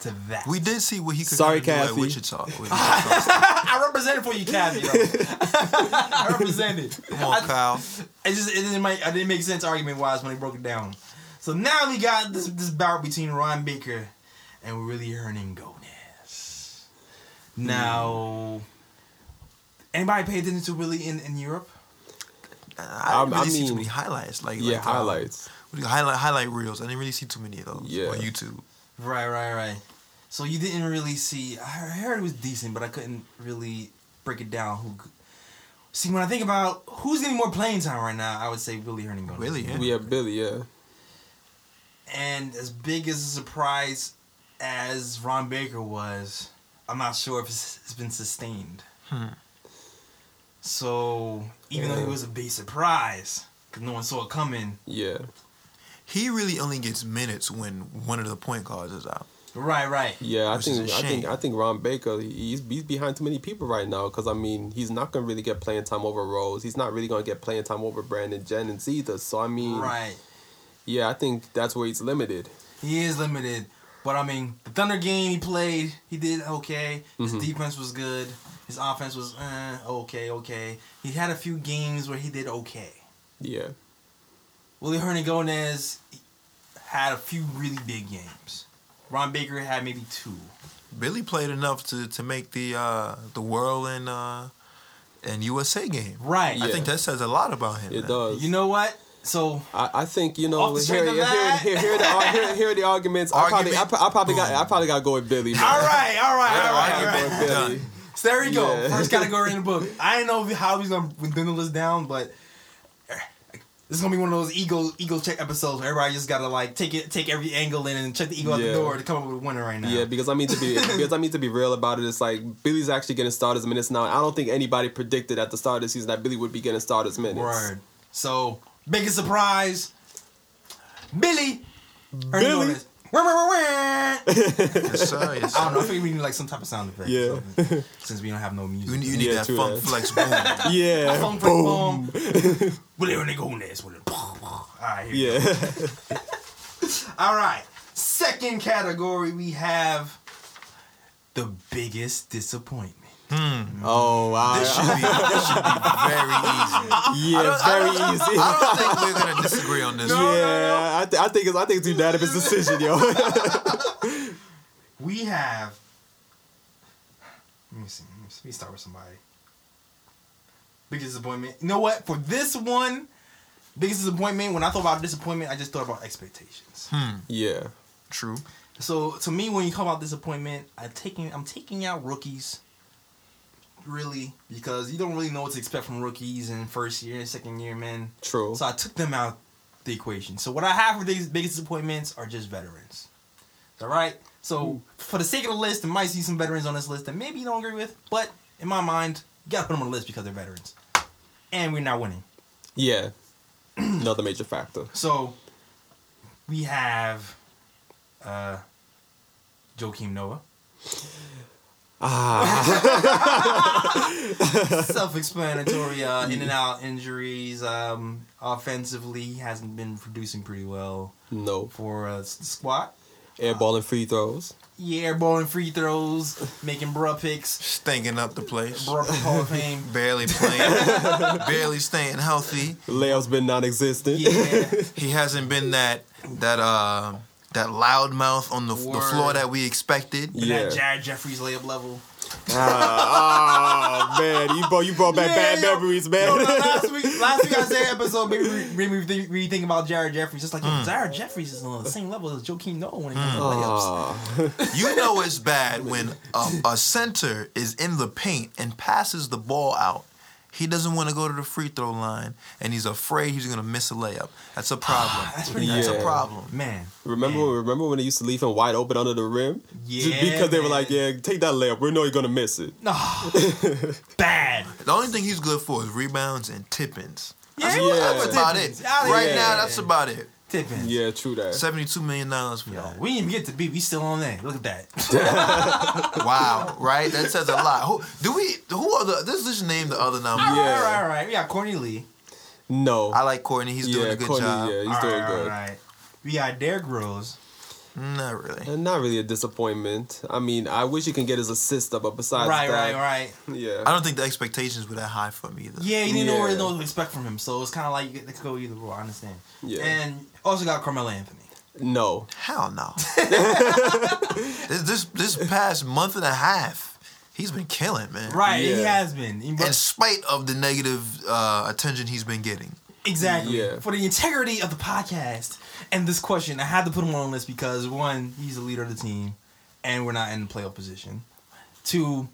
to that.
We did see what he could
Sorry,
kinda do at
Kathy.
Wichita. Wichita.
I represented for you, Kathy. though. I represented.
Come on, Kyle.
It just it didn't make I didn't make sense argument wise when they broke it down. So now we got this this bout between Ron Baker and Willie Hernangomez. Now, anybody pay attention to Willie in, in Europe?
I
I-
didn't
I
really see too
mean-
many highlights. Like
Yeah,
like, um,
highlights.
what do you- highlight highlight reels. I didn't really see too many of those
Yeah.
on YouTube.
Right, right, right. So you didn't really see. I heard it was decent, but I couldn't really break it down. Who? could- See, when I think about who's getting more playing time right now, I would say Billy Hernangomez.
Really, yeah.
We have Billy, yeah.
And as big as a surprise as Ron Baker was, I'm not sure if it's, it's been sustained.
Hmm.
So even though
Yeah.
it was a big surprise, because no one saw it coming.
Yeah.
He really only gets minutes when one of the point guards is out.
Right, right.
Yeah, I
Which is
think
a
I think. I think Ron Baker he's he's behind too many people right now because I mean he's not gonna really get playing time over Rose. He's not really gonna get playing time over Brandon Jennings either. So I mean,
Right.
yeah, I think that's where he's limited.
He is limited. But I mean, the Thunder game he played, he did okay. His
Mhm.
defense was good. His offense was eh, okay, okay. He had a few games where he did okay.
Yeah,
Willie Hernangomez had a few really big games. Ron Baker had maybe two.
Billy played enough to, to make the uh, the world and uh, and USA game.
Right.
I think that says a lot about him.
it
man.
does.
You know what? So
I, I think you know
Off the
here, here, here, here, here, the, here, here are the arguments. I probably I, I probably got I probably got to go with Billy. Man.
all right, all right, all right, all
Argument.
Billy.
So there you go.
Yeah.
First category in the book. I didn't know how he's gonna dwindle this down, but this is gonna be one of those ego ego check episodes where everybody just gotta like take it take every angle in and check the ego out the door to come up with a winner right now.
Yeah, because I mean to be because I mean to be real about it. It's like Billy's actually getting starters minutes now. I don't think anybody predicted at the start of the season that Billy would be getting starters minutes.
Word. So biggest surprise, Billy.
Billy?
Billy. Wah, wah, wah, wah.
Yes, sir.
I don't know. I think we need like some type of sound effect.
Yeah.
Since we don't have no music.
You need, you need
Yeah,
that
true
funk
that.
flex boom.
Yeah.
Funk, funk, boom. Willie Hernangomez with it. All right. Here we
Yeah.
go. All right. Second category, we have the biggest disappointment.
Oh wow.
This should be this should be very easy.
yeah, very
don't-
easy.
I don't think we're gonna disagree on this. one.
yeah, I, th- I think it's I think it's unanimous decision, yo.
We have. Let me see. Let me, see. Let me start with somebody. Biggest disappointment. You know what? For this one, biggest disappointment. When I thought about disappointment, I just thought about expectations. Hmm.
yeah.
True.
So to me, when you talk about disappointment, I taking I'm taking out rookies. Really, because you don't really know what to expect from rookies in first year and second year, man.
True.
So I took them out the equation. So what I have for these biggest disappointments are just veterans. All right. So for the sake of the list, there might see some veterans on this list that maybe you don't agree with, but in my mind, you gotta put them on the list because they're veterans, and we're not winning.
Yeah. Another major factor.
So we have uh Joakim Noah.
Ah.
Self-explanatory. Uh, in and out injuries. Um, offensively, he hasn't been producing pretty well
no.
for uh, the squad.
Airballing free throws.
Yeah, airballing free throws, making bruh picks,
Stinking up the place.
bruh pick Hall of Fame.
Barely playing. barely staying healthy.
Layups been non-existent.
Yeah,
He hasn't been that that uh that loudmouth on the, the floor that we expected.
Yeah.
that Jared Jeffries layup level.
Ah, oh man, you brought you brought back bad
yo.
memories, man.
Yo, no, last week, last week I said episode made me, made me think, really about Jared Jeffries. Just like yo,
Mm.
Jared Jeffries is on the same level as Joakim Noah when it comes to layups.
You know it's bad when a, a center is in the paint and passes the ball out. He doesn't want to go to the free throw line, and he's afraid he's gonna miss a layup. That's a ah, problem.
That's pretty
That's a problem.
Man,
remember
man.
remember when they used to leave him wide open under the rim? Just
Yeah,
because they were like, yeah, take that layup. We know you're gonna miss it.
No, bad.
The only thing he's good for is rebounds and tippins. That's,
Yeah,
that's
yeah.
about it.
Out
Right
here.
now, that's about it.
Tippins.
Yeah, true that.
Seventy-two million dollars for
Yo,
that.
we didn't even get to beat. We still on that. Look at that.
Wow, right? That says a lot. Who do we? Who are the? Let's just name the other
All
numbers.
right,
Yeah.
all right, all right. We got Courtney Lee.
No.
I like Courtney. He's doing a good
Courtney,
job.
yeah, he's
All
doing
right,
good.
All right. We got Derrick Rose.
Not really.
And not really a disappointment. I mean, I wish he can get his assist up, but besides
right,
that,
right, right.
yeah.
I don't think the expectations were that high for me either.
Yeah, you didn't know really
Yeah.
know what to expect from him, so it's kind of like you get to go either way. I understand.
Yeah.
And also got Carmelo Anthony.
No.
Hell no. this, this this past month and a half, he's been killing, man.
Right, he has been. He-
In spite of the negative uh, attention he's been getting.
Exactly.
Yeah.
For the integrity of the podcast and this question, I had to put him on the list because one, he's the leader of the team, and we're not in the playoff position. Two,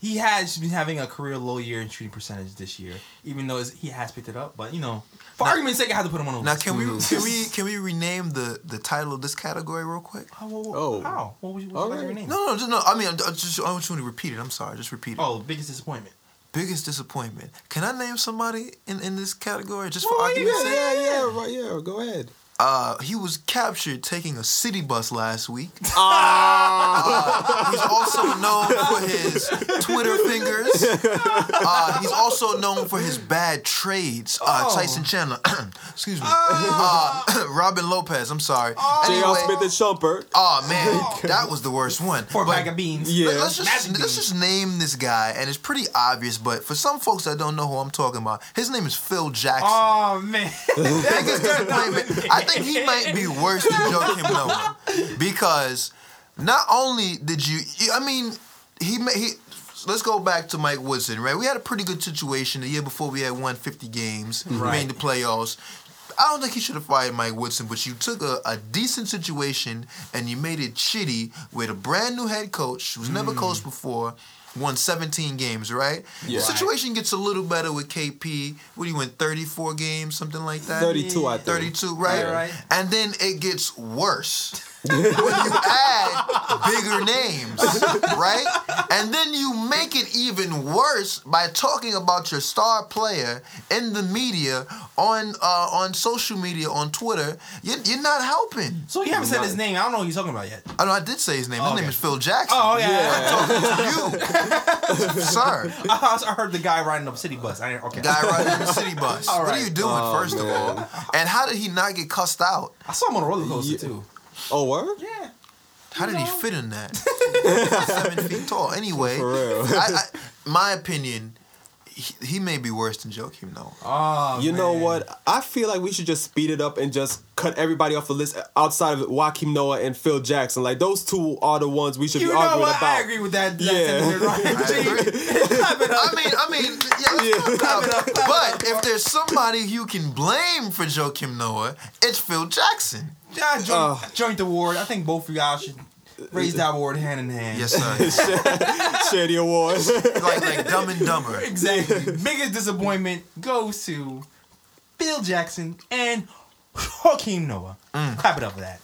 he has been having a career low year in shooting percentage this year, even though he has picked it up. But you know, for argument's sake, I had to put him on the
Now,
list.
can we can we can we rename the the title of this category real quick?
Oh, whoa, whoa,
Oh.
how? What was you?
All
What was
right.
your name?
No, no, just, no. I mean, I just I want you to repeat it. I'm sorry, just repeat it.
Oh, biggest disappointment.
Biggest disappointment. Can I name somebody in, in this category just for
Oh,
argument's
yeah,
sake?
yeah, yeah, right, yeah. Go ahead.
Uh, he was captured taking a city bus last week.
Ah,
He's also known for his Twitter fingers. Uh, he's also known for his bad trades. Uh,
Oh.
Tyson Chandler, excuse me, uh, Robin Lopez. I'm sorry.
J.R. Smith and Shumpert.
oh man, that was the worst one.
For bag of beans.
Yeah.
let- Let's just let's
beans.
just name this guy, and it's pretty obvious. But for some folks that don't know who I'm talking about, his name is Phil Jackson.
Oh man.
I think he might be worse than Joakim Noah because not only did you, I mean, he he. Let's go back to Mike Woodson, right? We had a pretty good situation the year before. We had won 50 games,
Right.
made the playoffs. I don't think he should have fired Mike Woodson, but you took a, a decent situation and you made it shitty with a brand new head coach who's never mm. coached before, won 17 games, right?
Yeah.
The situation gets a little better with KP. What do you win, 34 games, something like that?
32, I think.
32, right?
Yeah, right.
And then it gets worse when you add bigger names, right? And then you make it even worse by talking about your star player in the media, on uh, on social media, on Twitter. You're, you're not helping.
So you haven't said his name. I don't know what you're talking about yet.
I know I did say his name. His
Oh,
name is Phil Jackson.
Oh yeah.
Yeah.
You, sir.
I, I heard the guy riding up city bus. I didn't, okay.
Guy riding the city bus.
All
What are you doing,
Oh,
first of all? And how did he not get cussed out?
I saw him on a roller coaster
Yeah.
too.
Oh, word?
Yeah.
How did he fit in that? Seven feet tall. Anyway,
For real.
I, I, my opinion, he, he may be worse than Joakim Noah.
Oh,
You know what? I feel like we should just speed it up and just cut everybody off the list outside of Joakim Noah and Phil Jackson. Like those two are the ones we should
You
be
know
arguing
what?
about.
I agree with that. that
Yeah.
right?
I agree.
Clap it up.
I mean, I mean, yeah, let's talk about it. But if there's somebody you can blame for Joakim Noah, it's Phil Jackson.
Yeah, joint,
Uh.
joint award. I think both of y'all should raise that award hand in hand.
Yes, sir.
Share the award.
like like Dumb and Dumber.
Exactly. Biggest disappointment goes to Phil Jackson and Joakim Noah.
Mm.
Clap it up for that.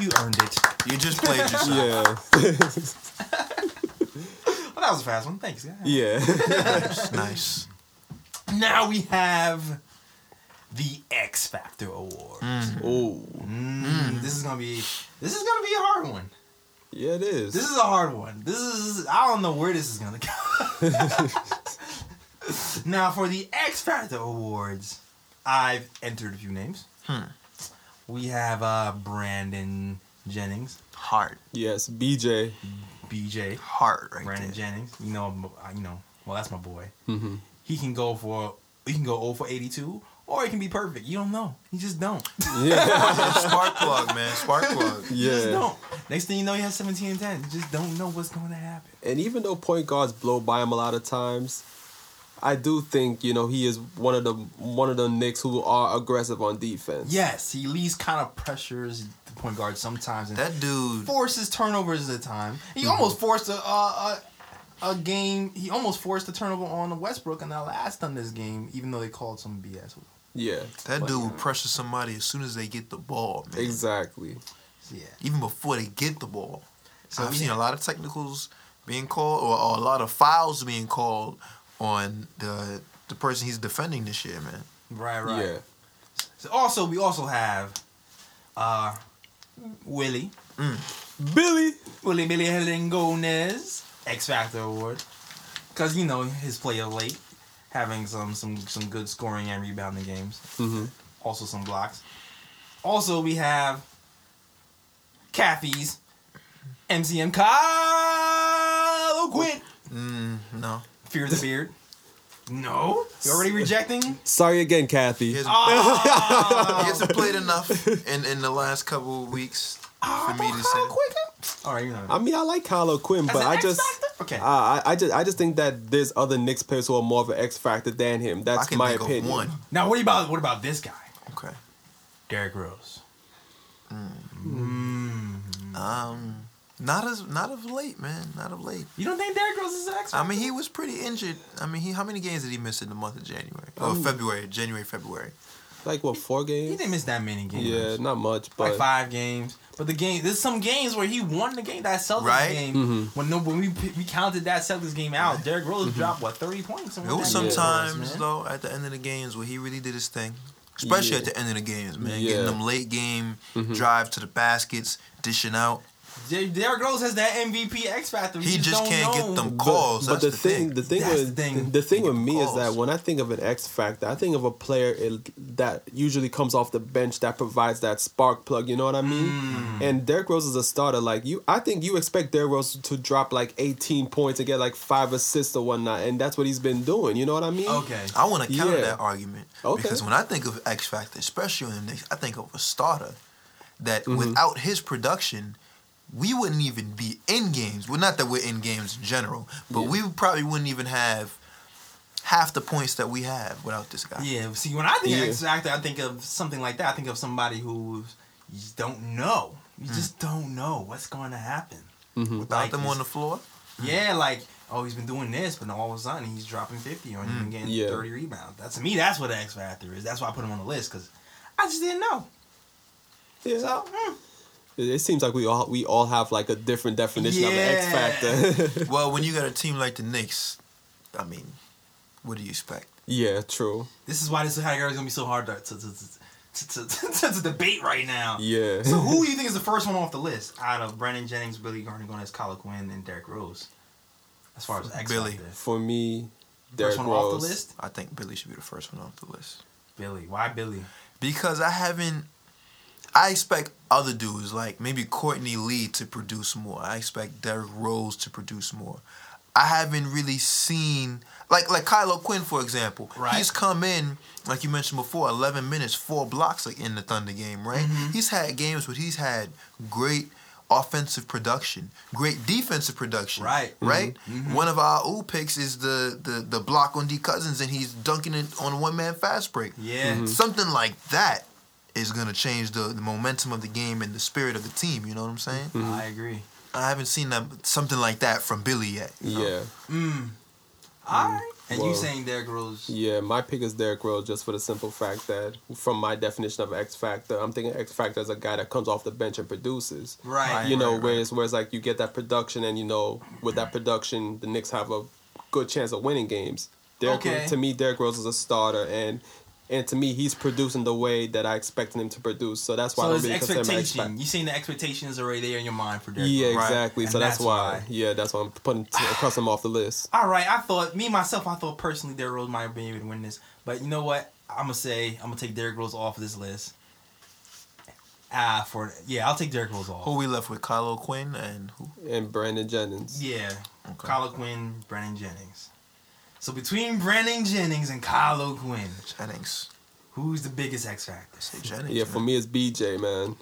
You earned it.
You just played yourself.
yeah.
Well, that was a fast one. Thanks, guys.
Yeah.
Nice, nice.
Now we have the X Factor Award.
Ooh.
Mm, This is gonna be this is gonna be a hard one.
Yeah, it is.
This is a hard one. This is I don't know where this is gonna go. now for the X Factor Awards, I've entered a few names.
Hmm.
We have uh Brandon Jennings,
Hard,
yes, BJ.
BJ,
hard right
Brandon
there.
Jennings. You know, you know. Well, that's my boy.
hmm
He can go for he can go 0 for 82, or it can be perfect. You don't know. You just don't.
Yeah.
Spark plug, man. Spark plug.
You just
yeah.
don't. Next thing you know, he has 17 and 10. You just don't know what's going to happen.
And even though point guards blow by him a lot of times, I do think you know he is one of the one of the Knicks who are aggressive on defense.
Yes, he at least kind of pressures the point guard sometimes and
That dude.
forces turnovers at the time. He
Mm-hmm.
almost forced a, a, a, a game. He almost forced a turnover on Westbrook in that last on this game, even though they called some BS.
Yeah.
That
But,
dude
yeah.
will pressure somebody as soon as they get the ball, man.
Exactly.
Yeah.
Even before they get the ball.
So
I've
we
seen a lot of technicals being called, or, or a lot of fouls being called on the the person he's defending this year, man.
Right, right.
Yeah.
So also, we also have uh, Willie.
Billy.
Willie Billy Hernangomez X Factor Award. Because, you know, his play of late, having some, some, some good scoring and rebounding games.
hmm
Also some blocks. Also, we have Kathy's MCM Kyle O'Quinn.
Mm, no.
Fear the Beard. No? You already rejecting?
Sorry again, Kathy.
He hasn't,
Ah!
he hasn't played enough in, in the last couple of weeks
Ah,
for me to say.
Quinn? All right, you know.
I mean, I like Kyle O'Quinn,
As
but
an
I
X
just,
Factor? Okay.
I, I I just, I just think that there's other Knicks players who are more of an X factor than him.
I
That's
can
my
think
opinion.
of one.
now, what about what about this guy?
Okay.
Derrick Rose.
Um, not as not of late, man. Not of late.
You don't think Derrick Rose is an X
I mean, he was pretty injured. I mean, he how many games did he miss in the month of January? Or
Um,
February, January, February.
Like what, four games?
He
games?
didn't miss that many games.
Yeah, not much,
like five games. But the game, there's some games where he won the game. That Celtics
Right?
game,
Mhm.
when no, when we we counted that Celtics game out, Derrick Rose dropped what thirty points.
There was
Yeah.
sometimes though at the end of the games where he really did his thing, especially
Yeah.
at the end of the games, man.
Yeah.
Getting them late game
Mhm.
drive to the baskets, dishing out.
Derrick Rose has that MVP X factor. We
He just
don't
can't
know.
get them
But-
calls.
But,
That's
the,
the
thing,
thing.
the thing
That's
with
the thing.
the thing with
get
me is that when I think of an X factor, I think of a player it, that usually comes off the bench that provides that spark plug. You know what I mean?
Mm.
And Derrick Rose is a starter. Like you, I think you expect Derrick Rose to drop like 18 points and get like five assists or whatnot, and that's what he's been doing. You know what I mean?
Okay.
I want to counter
Yeah.
that argument
Okay.
because when I think of X Factor, especially on the Knicks, I think of a starter that
Mhm.
without his production, we wouldn't even be in games. Well, not that we're in games in general, but
Yeah.
we probably wouldn't even have half the points that we have without this guy.
Yeah. See, when I think
Yeah.
of X factor, I think of something like that. I think of somebody who you just don't know. You
Hmm.
just don't know what's going to happen.
Mhm.
Without
Like
them on the floor,
Yeah, like oh, he's been doing this, but now all of a sudden he's dropping fifty or and getting
Yeah.
thirty rebounds. That's to me. That's what the X factor is. That's why I put him on the list because I just didn't know.
Yeah.
So mm,
It it seems like we all we all have like a different definition of an X factor.
well, when you got a team like the Knicks, I mean, what do you expect?
yeah, true.
this is why this category is gonna be so hard to to to, to, to, to, to debate right now.
Yeah.
So who do you think is the first one off the list out of Brandon Jennings, Billy Garner, Gomez, Kyle Quinn, and Derrick Rose? As far as X
Billy.
factor,
For me,
first one
Rose.
off the list.
I think Billy should be the first one off the list
Billy. Why Billy?
because I haven't. I expect other dudes like maybe Courtney Lee to produce more. I expect Derrick Rose to produce more. I haven't really seen like like Kyle O'Quinn for example.
Right.
He's come in like you mentioned before, eleven minutes, four blocks like in the Thunder game, right?
Mm-hmm.
He's had games where he's had great offensive production, great defensive production.
Right.
Right.
Mm-hmm.
One of our ooh picks is the the the block on D Cousins, and he's dunking it on a one man fast break.
Yeah.
Something like that is gonna change the, the momentum of the game and the spirit of the team. You know what I'm saying?
I agree.
I haven't seen that something like that from Billy yet. you know?
Yeah.
Mm. All right. And you
Well,
saying Derrick Rose?
Yeah, my pick is Derrick Rose just for the simple fact that, from my definition of X Factor, I'm thinking X Factor is a guy that comes off the bench and produces.
Right.
you know,
right, right.
whereas whereas like you get that production, and you know, with that production, the Knicks have a good chance of winning games. Derrick,
Okay.
To me, Derrick Rose is a starter, and and to me, he's producing the way that I expected him to produce. So that's why
So
I
his
don't really consider him an X
expectation,
Factor.
you seen the expectations already there in your mind for Derrick
Yeah,
Rose.
Right.
exactly.
And
So that's,
that's
why.
why.
Yeah, that's why I'm putting across him off the list.
All right, I thought me myself, I thought personally Derrick Rose might be able to win this, but you know what? I'm gonna say I'm gonna take Derrick Rose off of this list. Ah, for yeah, I'll take Derrick Rose off.
Who we left with? Kyle O'Quinn and who?
And Brandon Jennings.
Yeah,
Okay.
Kyle O'Quinn, Brandon Jennings. So between Brandon Jennings and Kyle O'Quinn,
Jennings.
who's the biggest X factor?
Say Jennings.
Yeah,
man.
for me it's BJ, man.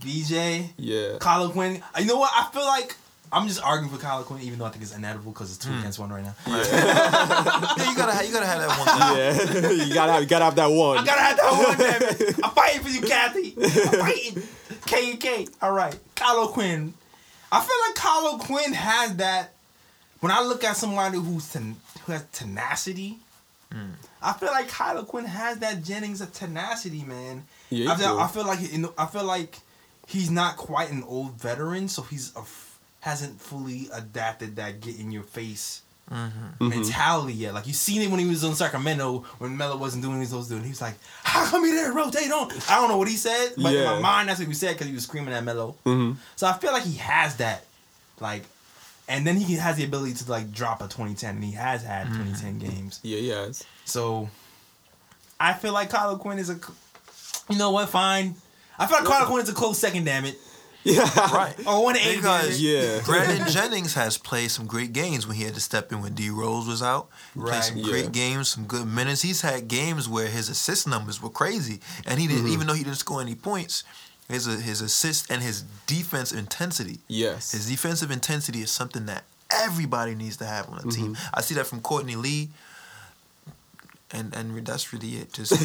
BJ,
Yeah.
Kyle O'Quinn. You know what? I feel like I'm just arguing for Kyle O'Quinn, even though I think it's inedible because it's two
Hmm.
against one right now.
Yeah, you gotta have, you gotta have that one. Guy.
Yeah, you gotta have, you gotta have that one.
I gotta have that one, damn it. I'm fighting for you, Kathy. I'm fighting. K and K. All right, Kyle O'Quinn. I feel like Kyle O'Quinn has that. When I look at somebody who's ten, who has tenacity, I feel like Kyle O'Quinn has that Jennings of tenacity, man.
Yeah,
I feel. I feel like you know, I feel like he's not quite an old veteran, so he's a f- hasn't fully adapted that get in your face
Mm-hmm.
mentality yet. Like you seen it when he was on Sacramento when Melo wasn't doing what he was supposed to do. And he was like, "How come he didn't rotate on?" I don't know what he said, but in my mind that's what he said because he was screaming at Melo.
hmm
So I feel like he has that, like, and then he has the ability to like drop a 2010, and he has had 2010 games.
Yeah, he has.
So I feel like Kyle O'Quinn is a, you know what? Fine. I feel like Kyle O'Quinn is a close second. Damn it.
Yeah.
Right.
Or one eight.
Because
Yeah.
Brandon Jennings has played some great games when he had to step in when D Rose was out. He played some
Yeah.
great games, some good minutes. He's had games where his assist numbers were crazy, and he didn't
Mm-hmm.
even though he didn't score any points. His his assist and his defense intensity.
Yes.
His defensive intensity is something that everybody needs to have on a team.
Mm-hmm.
I see that from Courtney Lee. And and that's really it. Just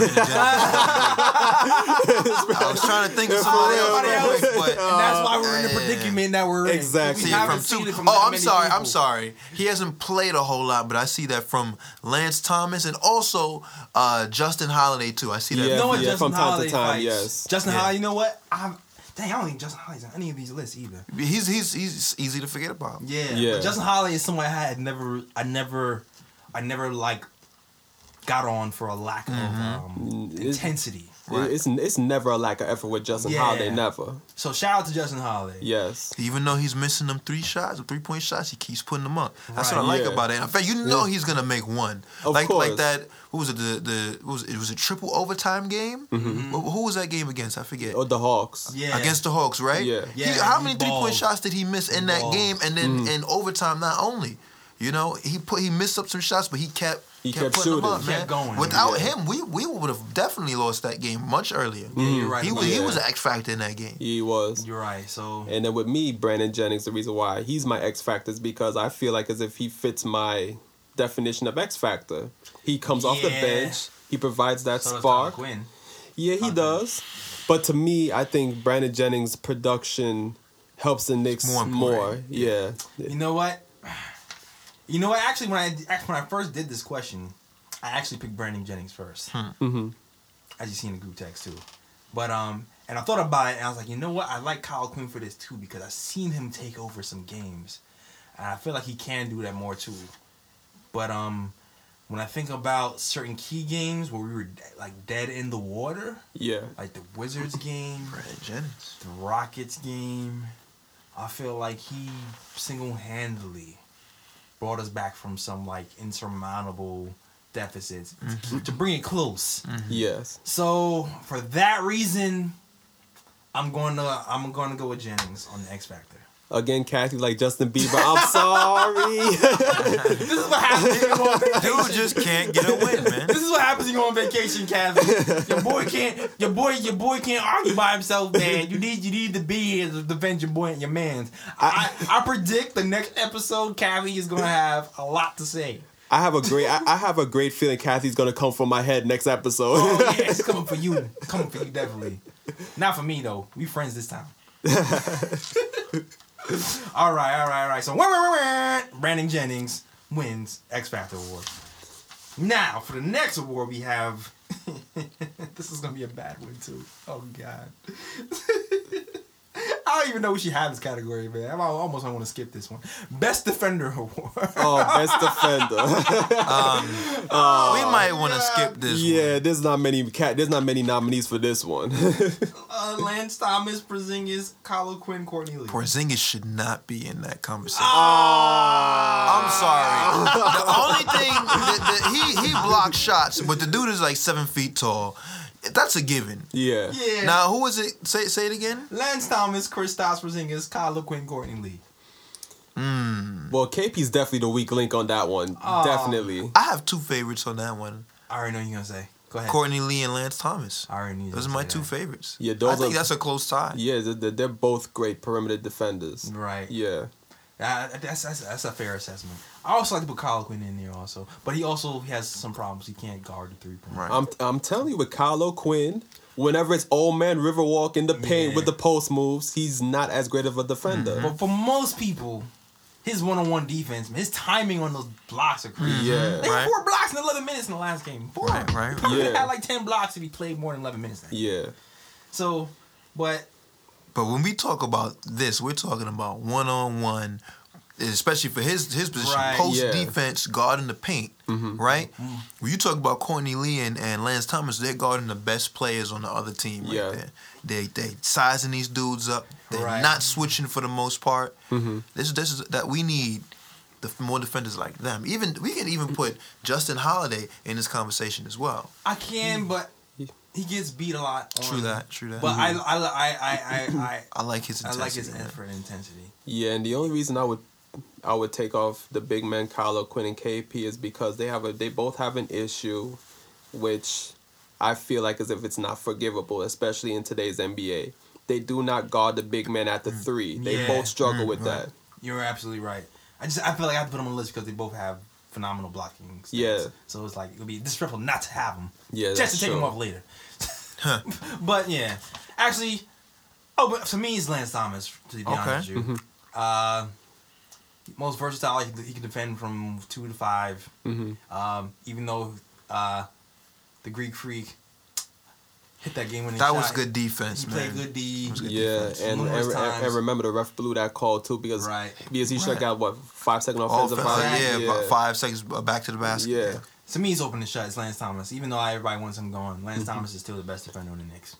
I was trying to think of somebody else, real
else.
quick, but
And that's why we're in the predicament that we're in.
Exactly.
We
see from two.
it from
oh, I'm
many
sorry. I'm sorry. He hasn't played a whole lot, but I see that from Lance Thomas and also uh, Justin Holiday too. I see that.
Yeah,
You know what
yeah,
Justin
from time to time,
fights?
yes.
Justin
Yeah.
Holiday, you know what? I'm, dang, I don't think Justin Holiday's on any of these lists either.
He's he's he's easy to forget about.
Yeah,
Yeah.
But Justin Holiday is someone I had never, I never, I never like got on for a lack of um,
Mm, it's-
intensity.
Right.
It's it's never a lack of effort with Justin
Yeah.
Holiday. Never.
So shout out to Justin Holiday.
Yes.
Even though he's missing them three shots, the three point shots, he keeps putting them up. That's what I like
Yeah.
about it. In fact, you know
Yeah.
he's gonna make one.
Of
like like that. Who was it? The the what was it, it was a triple overtime game.
Mm-hmm.
Who, who was that game against? I forget.
Or the Hawks.
Yeah.
Against the Hawks, right?
Yeah.
He-
Yeah,
how
he
many three point shots did he miss in
He
that
balled.
game? And then
Mm.
in overtime, not only, you know, he put he missed up some shots, but he kept
He
kept,
kept
putting them
shooting.
up,
He
man.
kept going.
Without
Yeah.
him, we we would have definitely lost that game much earlier.
Yeah, you're right.
He
about
was he was an X factor in that game.
He was.
You're right. So
And then with me, Brandon Jennings, the reason why he's my X Factor is because I feel like as if he fits my definition of X Factor. He comes off the bench. He provides that
so
spark.
Kyle O'Quinn.
Yeah, he does. But to me, I think Brandon Jennings' production helps the Knicks
More
more. Yeah.
You know what? You know what? Actually, when I actually, when I first did this question, I actually picked Brandon Jennings first.
hmm
As you see in the group text too. But um, and I thought about it, and I was like, you know what? I like Kyle O'Quinn for this too because I've seen him take over some games, and I feel like he can do that more too. But um, when I think about certain key games where we were de- like dead in the water,
Yeah.
like the Wizards game,
Brandon Jennings.
the Rockets game, I feel like he single handedly brought us back from some like insurmountable deficits to mm-hmm. bring it close. Mm-hmm.
Yes.
So for that reason, I'm going to I'm going to go with Jennings on the X Factor.
Again, Kathy, like Justin Bieber. I'm sorry.
This is what happens when you go on vacation.
Dude just can't get a win, man.
This is what happens when you go on vacation, Kathy. Your boy can't. Your boy. Your boy can't argue by himself, man. You need. You need to be here to defend your boy and your man's. I, I, I predict the next episode, Kathy is gonna have a lot to say.
I have a great. I, I have a great feeling Kathy's gonna come for my head next episode.
Oh yeah, it's coming for you. Coming for you, definitely. Not for me though. We friends this time. all right, all right, all right. So, wah, wah, wah. Brandon Jennings wins X Factor Award. Now, for the next award, we have. this is gonna be a bad one too. Oh God. I don't even know what she had this category, man. I almost I want to skip this one. Best Defender Award.
oh, best defender.
we might want to skip this.
yeah,
one.
there's not many cat. There's not many nominees for this one.
uh, Lance Thomas, Porzingis, Kyle O'Quinn, Courtney Lee.
Porzingis should not be in that conversation.
Oh.
I'm sorry. the only thing that, that he he blocks shots, but the dude is like seven feet tall. That's a given.
yeah.
Yeah.
Now who is it? Say say it again.
Lance Thomas, Kristaps Porzingis, Kyle O'Quinn, Courtney Lee. Hmm.
Well, KP's definitely the weak link on that one.
Oh.
Definitely.
I have two favorites on that one:
I already know what you're gonna say. Go ahead.
Courtney Lee and Lance Thomas.
I already knew
Those are my two
say
favorites.
Yeah, those
I
those
think
are-
that's a close tie.
Yeah, they're, they're both great perimeter defenders.
Right.
Yeah.
Uh, that's, that's that's a fair assessment. I also like to put Kyle O'Quinn in there also, but he also has some problems. He can't guard the three point.
Right.
I'm I'm telling you, with Kyle O'Quinn, whenever it's old man Riverwalk in the paint
Yeah.
with the post moves, he's not as great of a defender.
Mm-hmm.
But for most people, his one on one defense, his timing on those blocks are crazy.
Yeah.
They had four blocks in 11 minutes in the last game. Four.
Right, right.
He
Yeah.
had like 10 blocks if he played more than 11 minutes. Then.
Yeah.
So, but
But when we talk about this, we're talking about one on one, especially for his his position,
Right.
post
Yeah.
defense, guarding the paint, mm-hmm. right? Mm-hmm. When you talk about Courtney Lee and, and Lance Thomas, they're guarding the best players on the other team right
Yeah.
there. They they sizing these dudes up. They're
Right.
not switching for the most part. Mm-hmm. This this is that we need. The more defenders like them. Even we can even put Justin Holiday in this conversation as well.
I can, but he gets beat a lot. On,
True that. True that.
But I, I, I, I, I,
I like his
I, I
intensity.
like his
man.
effort and intensity.
Yeah, and the only reason I would I would take off the big man Kyle O'Quinn and KP is because they have a they both have an issue which I feel like as if it's not forgivable, especially in today's NBA. They do not guard the big men at the mm. three. They
Yeah.
both struggle mm, with
mm.
that.
You're absolutely right. I just, I feel like I have to put them on the list because they both have phenomenal blocking. Stats.
Yeah.
So it's like it would be disrespectful not to have them.
Yeah,
Just
that's
to take
true.
them off later. but yeah, actually, oh, but for me, it's Lance Thomas. To be
Okay.
honest with you,
Mm-hmm.
uh, most versatile. He can, he can defend from two to 5
Mhm.
Um, even though uh, the Greek Freak hit that game when
That
shot,
was good defense,
He
man.
played good D.
was good
Yeah,
defense.
and, and, and, remember the ref blew that call too because
Right.
because he should have
Right.
got what five second
All
offensive
offensive,
foul.
yeah, about five seconds back to the basket.
Yeah.
To me, it's open to shut. It's Lance Thomas. Even though everybody wants him gone,
Mm-hmm.
Lance Thomas is still the best defender on the Knicks.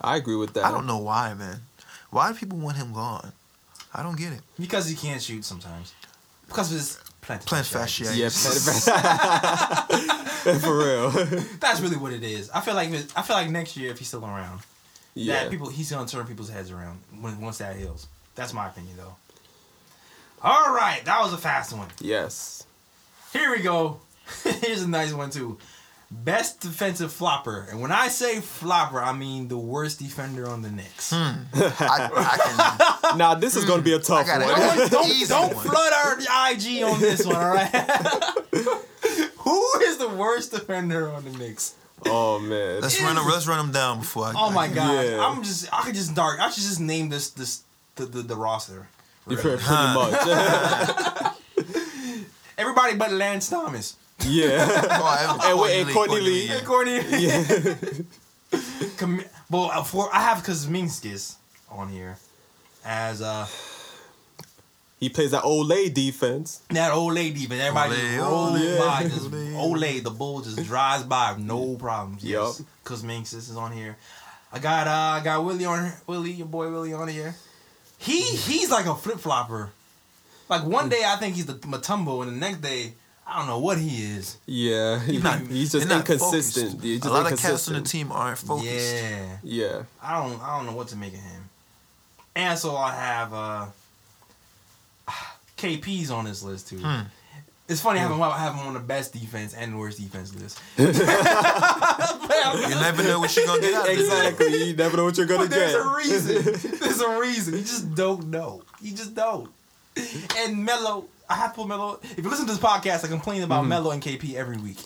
I agree with that.
I don't know why, man. Why do people want him gone? I don't get it.
Because he can't shoot sometimes. Because of his plant
Plantar fasciitis.
Yeah, for real.
That's really what it is. I feel like I feel like next year if he's still around,
yeah.
that people he's gonna turn people's heads around when once that heals. That's my opinion though. All right, that was a fast one.
yes.
Here we go. Here's a nice one too. Best defensive flopper, and when I say flopper, I mean the worst defender on the Knicks. Hmm.
I, I
Now this is going to be a
hmm.
tough
got
one.
it.
don't don't
one.
flood our IG on this one, all right? Who is the worst defender on the Knicks?
oh man.
Let's run them. Let's run them down before I.
Oh my
I-
god!
Yeah.
I'm just I could just dark. I should just name this this the the, the roster.
You
Really.
pretty, pretty much.
Everybody but Lance Thomas.
Yeah.
Oh,
And wait, and Courtney Lee.
yeah.
Courtney.
Yeah.
Com- well, uh, for I have Kuzminskas on here as uh
He plays that Olay defense.
that old lady, but everybody just
Ole,
rolls
ole,
by. Just
ole.
Ole, the bull just drives by, no problems. Yes,
Yup.
Kuzminskas is on here. I got uh, I got Willie on Willie, your boy Willie on here. He he's like a flip flopper. Like one day I think he's the Mutombo, and the next day I don't know what he is.
Yeah, he-
Not-
he's just
they're not
inconsistent.
focused.
Just
a lot of cats on the team aren't focused.
Yeah.
Yeah,
I don't I don't know what to make of him. And so I have uh KP's on this list too.
Hmm.
It's funny having I have him on the best defense and the worst defense list.
You never know what you're gonna get out of this.
exactly. You never know what you're gonna
But there's
get.
a reason. There's a reason. You just don't know. You just don't. And Melo, I have to put Melo. If you listen to this podcast, I complain
Mm-hmm.
about Melo and KP every week.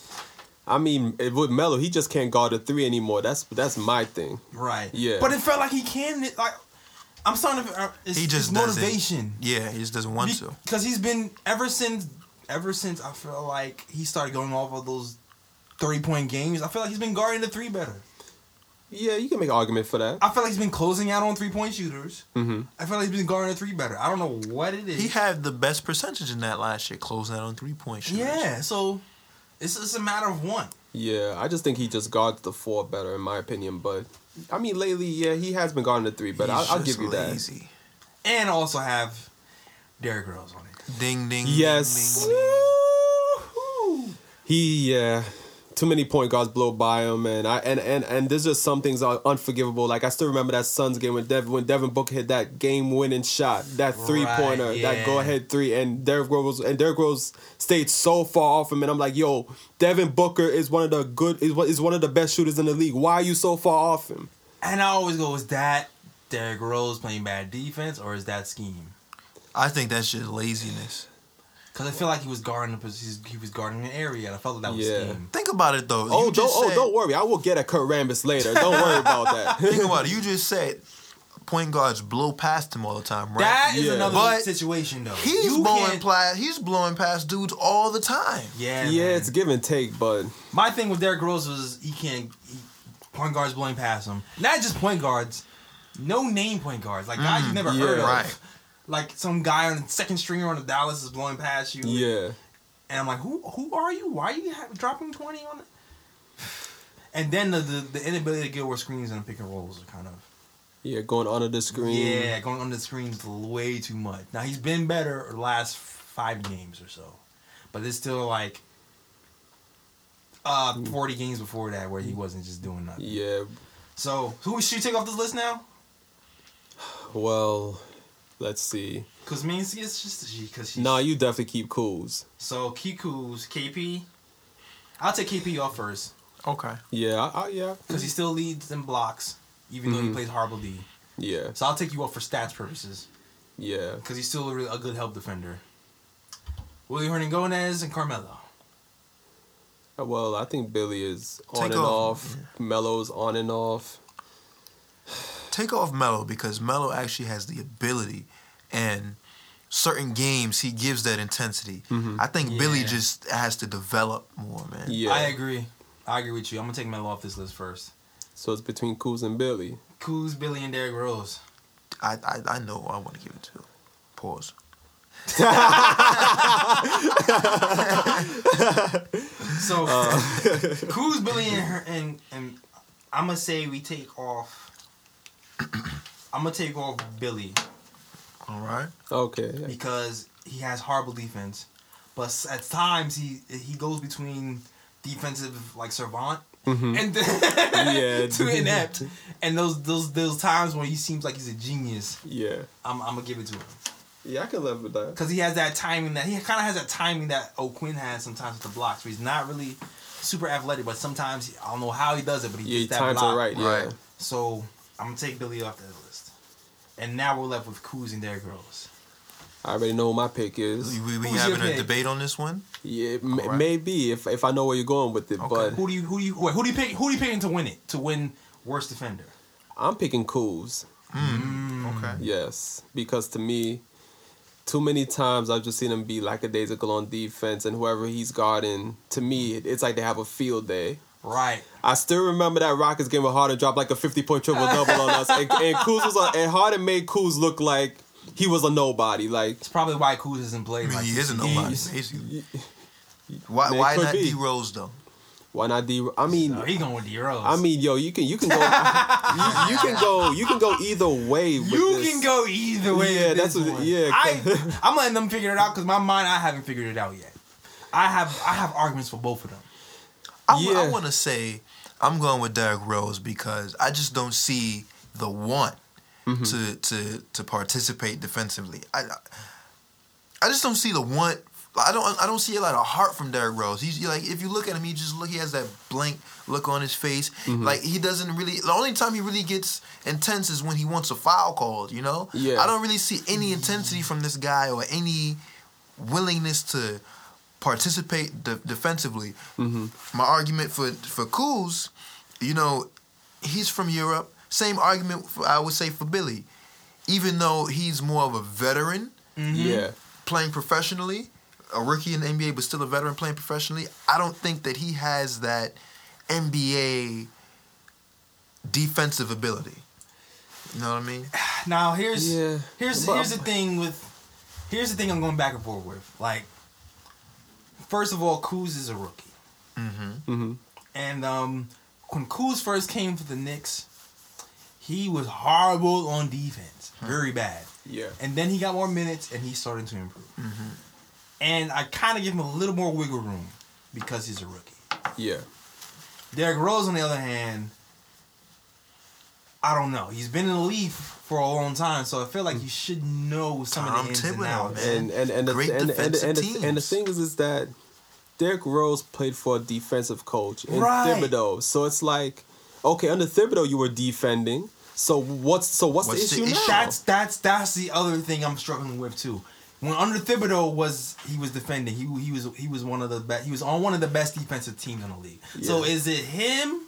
I mean, with Melo, he just can't guard a three anymore. That's that's my thing.
Right.
Yeah.
But it felt like he can. Like I'm starting to. Uh, it's,
He just
it's
doesn't.
motivation.
Yeah, he just doesn't want to.
Because he's been ever since ever since I feel like he started going off of those three point games. I feel like he's been guarding the three better.
Yeah, you can make an argument for that.
I feel like he's been closing out on three point shooters.
hmm
I feel like he's been guarding the three better. I don't know what it is.
He had the best percentage in that last year, closing out on three point shooters.
yeah, so it's just a matter of one.
Yeah, I just think he just guards the four better, in my opinion. But I mean, lately, yeah, he has been guarding the three, but I'll, I'll give you that.
And also have Derrick Rose on it.
Ding ding.
Yes.
Ding, ding. ding.
He yeah, too many point guards blow by him, and I and and and there's just some things are unforgivable. Like I still remember that Suns game when Devin when Devin Booker hit that game winning shot, that three pointer,
Right,
that go ahead three, and Derrick Rose and Derrick Rose stayed so far off him, and I'm like, yo, Devin Booker is one of the good is one- is one of the best shooters in the league. Why are you so far off him?
And I always go, is that Derrick Rose playing bad defense or is that scheme?
I think that's just laziness.
Because I feel like he was guarding the pos- he was guarding an area, and I felt like that was
Yeah.
scheme.
Think about it though.
Oh,
You
don't
just
oh
said-
don't worry, I will get at Kurt Rambis later. Don't worry about that.
Think about it. You just said point guards blow past him all the time, right?
That is
Yeah.
another
But
situation though.
He's
You
blowing
can't-
pla- He's blowing past dudes all the time.
Yeah,
yeah,
man.
it's give and take, but
My thing with Derrick Rose was he can't he, point guards blowing past him. Not just point guards, no name point guards, like guys you've mm, never
yeah.
heard of.
Right.
Like some guy on the second stringer on the Dallas is blowing past you.
yeah.
And I'm like, who who are you? Why are you ha- dropping twenty on it? And then the, the the inability to get where screens and pick and rolls are kind of
Yeah, going under the screen.
yeah going on the screens way too much. Now he's been better the last five games or so, but it's still like uh forty games before that where he wasn't just doing nothing.
Yeah.
So who should we take off this list now?
Well, let's see.
Because mean it's just she because she's
Nah, you definitely keep cools.
so Kiku's KP. I'll take KP off first
Okay.
Yeah, I, I, yeah,
because he still leads in blocks even though he
Mhm.
plays horrible D.
yeah,
So I'll take you off for stats purposes
yeah.
because he's still a, real- a good help defender. Willie Hernangomez and Carmelo.
Uh, Well, I think Billy is on
Take
and
off.
off. Melo's on and off.
Take off Melo because Melo actually has the ability, and certain games he gives that intensity.
Mhm.
I think Billy just has to develop more, man.
Yeah.
I agree. I agree with you. I'm gonna take Melo off this list first.
So it's between Kuz and Billy.
Kuz, Billy, and Derrick Rose.
I I, I know who I want to give it to. Pause.
So
Uh.
Kuz, Billy, and her, and and I'm gonna say we take off. I'm gonna take off Billy
All right.
Okay.
because he has horrible defense, but at times he he goes between defensive like savant
Mhm.
and
Yeah.
too inept, and those those those times when he seems like he's a genius.
Yeah.
I'm, I'm gonna give it to him
Yeah, I can live with that.
because he has that timing that he kind of has that timing that O'Quinn has sometimes with the blocks. Where he's not really super athletic, but sometimes I don't know how he does it, but he
Yeah,
gets that
times
block.
are right. Yeah.
Right.
So I'm gonna take Billy off that list, and now we're left with Kuz and their girls.
I already know what my pick is.
We, we, we
Who's
having a
pick?
debate on this one.
Yeah, m-
Alright.
maybe if if I know where you're going with it,
Okay.
but
Who do you who do you wait, who do you pick? Who do you picking to win it? To win worst defender?
I'm picking Kuz.
Mm.
Okay.
Yes, because to me, too many times I've just seen him be lackadaisical on defense, and whoever he's guarding, to me, it's like they have a field day.
Right.
I still remember that Rockets game where Harden dropped like a 50 point triple double on us, and, and Kuz was on, and Harden made Kuz look like he was a nobody. Like,
It's probably why Kuz isn't
I
played.
mean,
like
he isn't
season.
nobody.
He's-
basically. Why
Man,
why
could
not
be.
D Rose though?
why not D? I mean,
No, he going with D Rose.
I mean, yo, you can you can go you, you can go you can go either way. With
you
this.
can go either way.
Yeah,
with
that's
this
what-
one.
yeah,
I, I'm letting them figure it out because my mind, I haven't figured it out yet. I have I have arguments for both of them.
I,
Yeah.
want to say I'm going with Derrick Rose because I just don't see the want
Mm-hmm.
to to to participate defensively. I I just don't see the want. I don't I don't see a lot of heart from Derrick Rose. He's like if you look at him, he just look he has that blank look on his face.
Mm-hmm.
Like he doesn't really. The only time he really gets intense is when he wants a foul called. You know.
Yeah.
I don't really see any intensity from this guy or any willingness to participate de- defensively.
Mm-hmm.
My argument for for Kuz, you know, he's from Europe. Same argument for, I would say for Billy, even though he's more of a veteran
Yeah.
playing professionally, a rookie in the NBA but still a veteran playing professionally. I don't think that he has that NBA defensive ability. You know what I mean?
Now here's
Yeah.
here's here's the thing with here's the thing I'm going back and forth with. Like, first of all, Kuz is a rookie,
Mm-hmm.
Mm-hmm.
and um, when Kuz first came for the Knicks, he was horrible on defense, very bad.
Yeah.
And then he got more minutes and he's starting to improve. And I kind of give him a little more wiggle room because he's a rookie.
Yeah.
Derrick Rose, on the other hand, I don't know. He's been in the league for a long time, so I feel like you should know some
Tom
of the ins and outs.
man.
And and and the,
Great
and, and, and, and, the, and the thing is, is that Derrick Rose played for a defensive coach in
Right.
Thibodeau, so it's like, okay, under Thibodeau you were defending. So what's so what's,
What's
the
the
issue
issue?
now?
That's that's that's the other thing I'm struggling with too. When under Thibodeau was he was defending, he he was he was one of the best. He was on one of the best defensive teams in the league. So is it him,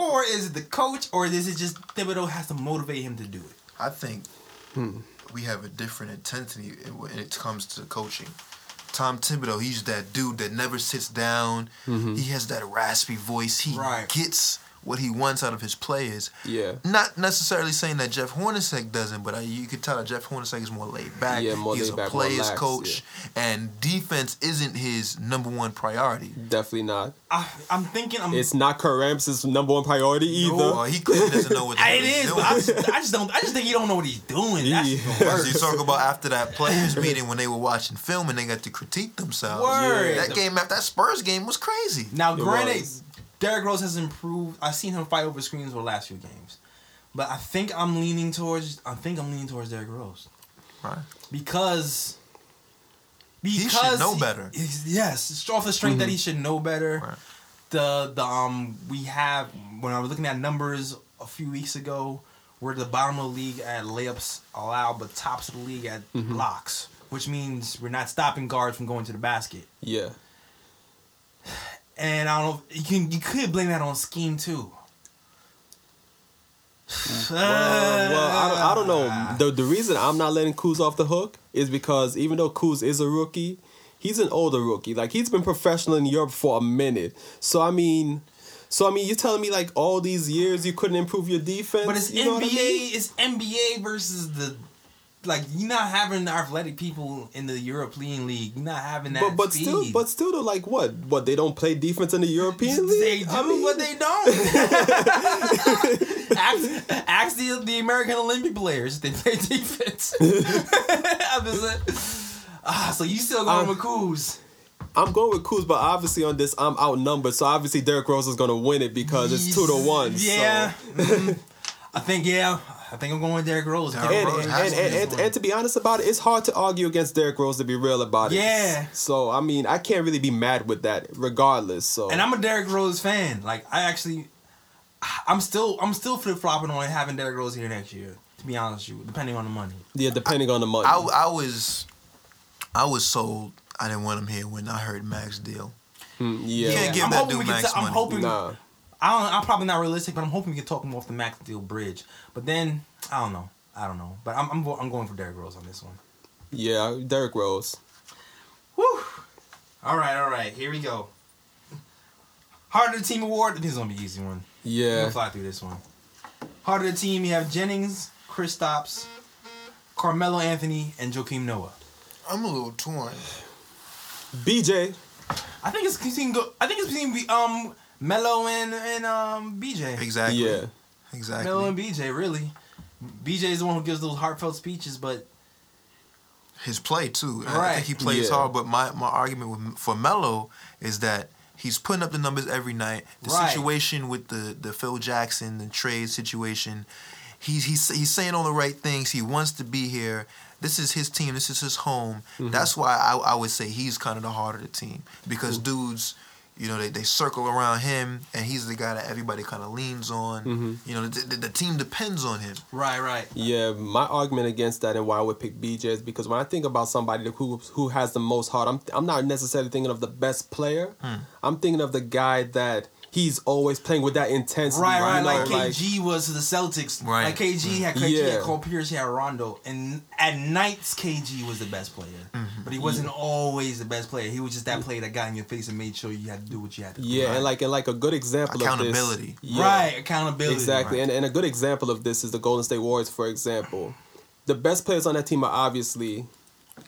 or is it the coach, or is it just Thibodeau has to motivate him to do it?
I think hmm. we have a different intensity when it comes to coaching. Tom Thibodeau, he's that dude that never sits down. Mm-hmm. He has that raspy voice. He
Right.
gets what he wants out of his players.
Yeah.
Not necessarily saying that Jeff Hornacek doesn't, but I, you could tell that Jeff Hornacek is more laid back.
Yeah, more
He's
laid
a
back, more
players
lax,
coach, and defense isn't his number one priority.
Definitely not.
I, I'm thinking I'm.
It's not Kurt Rambis's number one priority either.
Well, he clearly doesn't know what the hell
it
he's doing.
I just, I just don't. I just think he don't know what he's doing. That's
Yeah.
even
Because you talk about after that players meeting when they were watching film and they got to critique themselves.
Word.
That game, that Spurs game was crazy.
Now,
It
granted,
was.
Derrick Rose has improved. I've seen him fight over screens for the last few games, but I think I'm leaning towards. I think I'm leaning towards Derrick Rose
Right.
because.
should
Because
know better.
he's- yes, off the strength that he should know better.
Right.
The the um we have when I was looking at numbers a few weeks ago, we're the bottom of the league at layups allowed, but tops of the league at blocks, which means we're not stopping guards from going to the basket.
Yeah.
And I don't know. You can you could blame that on scheme too.
Well, well I, don't, I don't know. The the reason I'm not letting Kuz off the hook is because even though Kuz is a rookie, he's an older rookie. Like he's been professional in Europe for a minute. So I mean, so I mean, you're telling me like all these years you couldn't improve your defense?
But it's
You know
NBA.
I mean?
It's NBA versus the like you're not having athletic people in the European league. You're not having that.
But but
speed.
still but still though, like what? What they don't play defense in the European
They
league?
do,
I mean,
but they don't. ask, ask the, the American Olympic players if they play defense. I'm just like, ah, so you still going
Um,
with Kuz?
I'm going with Kuz, but obviously on this I'm outnumbered, so obviously Derrick Rose is gonna win it because it's two to one. so-
Yeah. mhm. I think yeah. I think I'm going with Derrick Rose.
Derrick
and,
Rose
and, and,
to be
and, and, and to be honest about it, it's hard to argue against Derrick Rose to be real about it.
Yeah.
So I mean, I can't really be mad with that, regardless. So
And I'm a Derrick Rose fan. Like I actually, I'm still I'm still flip flopping on having Derrick Rose here next year. To be honest with you, depending on the money.
yeah, depending on the money.
I, I was, I was sold. I didn't want him here when I heard Max deal.
Mm,
You can't give
I'm
that
hoping
dude
we can.
max
T- I'm hoping.
Nah.
I don't. I'm probably not realistic, but I'm hoping we can talk him off the max deal bridge. But then I don't know. I don't know. But I'm I'm, I'm going for Derrick Rose on this one.
Yeah, Derrick Rose.
Woo! All right, all right. Here we go. Heart of the Team Award. This is gonna be an easy one. Yeah. We'll
Yeah.
fly through this one. Heart of the team. You have Jennings, Kristaps, Carmelo Anthony, and Joakim Noah.
I'm a little torn.
BJ.
I think it's between go. I think it's between um Melo and and um BJ.
Exactly.
Yeah.
Exactly.
Melo and BJ really. BJ is the one who gives those heartfelt speeches, but
his play too. I- I
Right.
think he plays
Yeah.
hard, but my, my argument with, for Melo is that he's putting up the numbers every night. The
Right.
situation with the, the Phil Jackson, the trade situation, he's he's he's saying all the right things. He wants to be here. This is his team. This is his home.
Mm-hmm.
That's why I, I would say he's kind of the heart of the team because dudes. You know, they, they circle around him, and he's the guy that everybody kind of leans on.
Mm-hmm.
You know, the, the, the team depends on him.
Right, right.
Yeah, my argument against that and why I would pick BJ is because when I think about somebody who who has the most heart, I'm I'm not necessarily thinking of the best player.
Hmm.
I'm thinking of the guy that he's always playing with that intensity.
Right, right.
you
Like
know,
KG was the Celtics.
Right.
Like KG had KG
Yeah.
had Paul Pierce, he had Rondo, and at nights KG was the best player,
Mm-hmm.
but he wasn't always the best player. He was just that player that got in your face and made sure you had to do what you had to. do.
Yeah, and like and like a good example
Accountability.
of this. Yeah.
Right, accountability.
Exactly,
Right.
and, and a good example of this is the Golden State Warriors, for example. The best players on that team are obviously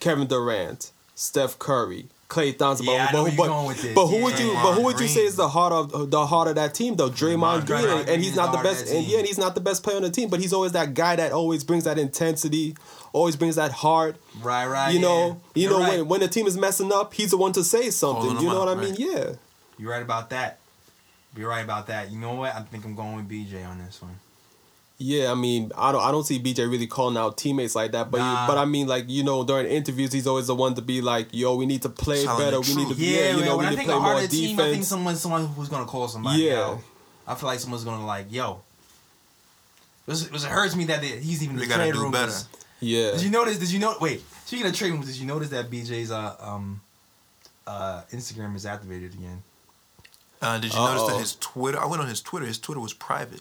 Kevin Durant, Steph Curry, Klay Thompson.
Yeah, I
but,
know
but,
you're going with this.
but who would
Yeah.
you? But who would you say is the heart of the heart of that team though? Draymond
Draymond
Green,
Green
and, he's not
the
the
heart of
best. And yeah, and he's not the best player on the team, but he's always that guy that always brings that intensity, always brings that heart.
Right, right.
You
yeah.
know, you
You're
know
right.
when when the team is messing up, he's the one to say something.
Holding
You know
up,
what I mean?
right.
Yeah.
You're right about that. You're right about that. You know what? I think I'm going with BJ on this one.
Yeah, I mean, I don't, I don't see BJ really calling out teammates like that, but
Nah.
but I mean, like you know, during interviews, he's always the one to be like, "Yo, we need to play
Telling
better. We need to.
Yeah,
yeah, you know,
when I
need to
think
play
of
more
heart of the team, I think
defense."
someone someone who's gonna call somebody
Yeah.
out. I feel like someone's gonna like, yo. It, was, it, was- it hurts me that they, he's even in
We
the
gotta
trade
do
rumors.
better.
Yeah,
Did you notice? Did you know? Wait, speaking of trade rumors, did you notice that BJ's uh um uh Instagram is activated again?
Uh, did you notice
Uh-oh.
that his Twitter? I went on his Twitter. His Twitter was private.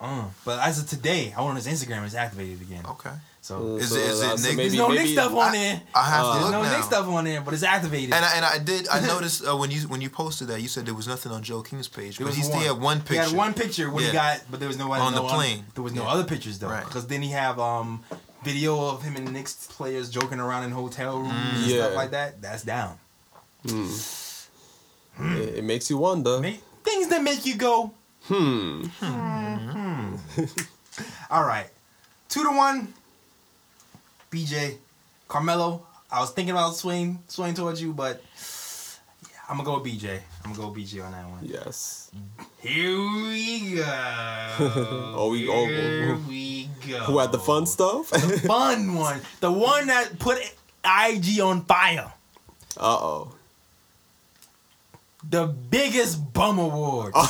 Uh, but as of today, I went on his Instagram is activated again.
Okay.
So
Is
So,
it- is it
uh, so
Knick-
there's no Knick
maybe-
stuff on
I-
there.
I have to
Uh,
There's no
now.
Knick stuff on there, but it's activated.
And I, and I did. I noticed uh, when you when you posted that, you said there was nothing on Joakim's page,
There
but he still had one picture.
He had one picture when he got, but there was no
On
no
the
other-
plane.
there was no
Yeah.
other pictures though,
Right.
because then he have um video of him and the Knicks players joking around in hotel rooms and
Yeah.
stuff like that. That's down.
it, it makes you wonder.
Make, things that make you go.
Hmm.
All right, two to one. BJ, Carmelo. I was thinking about swing swing towards you, but yeah, I'm gonna go with BJ. I'm gonna go with BJ on that one.
Yes.
Here we go.
Oh, we- oh,
Here we go.
Who had the fun stuff?
The fun one. The one that put IG on fire.
Uh oh.
The biggest bum award.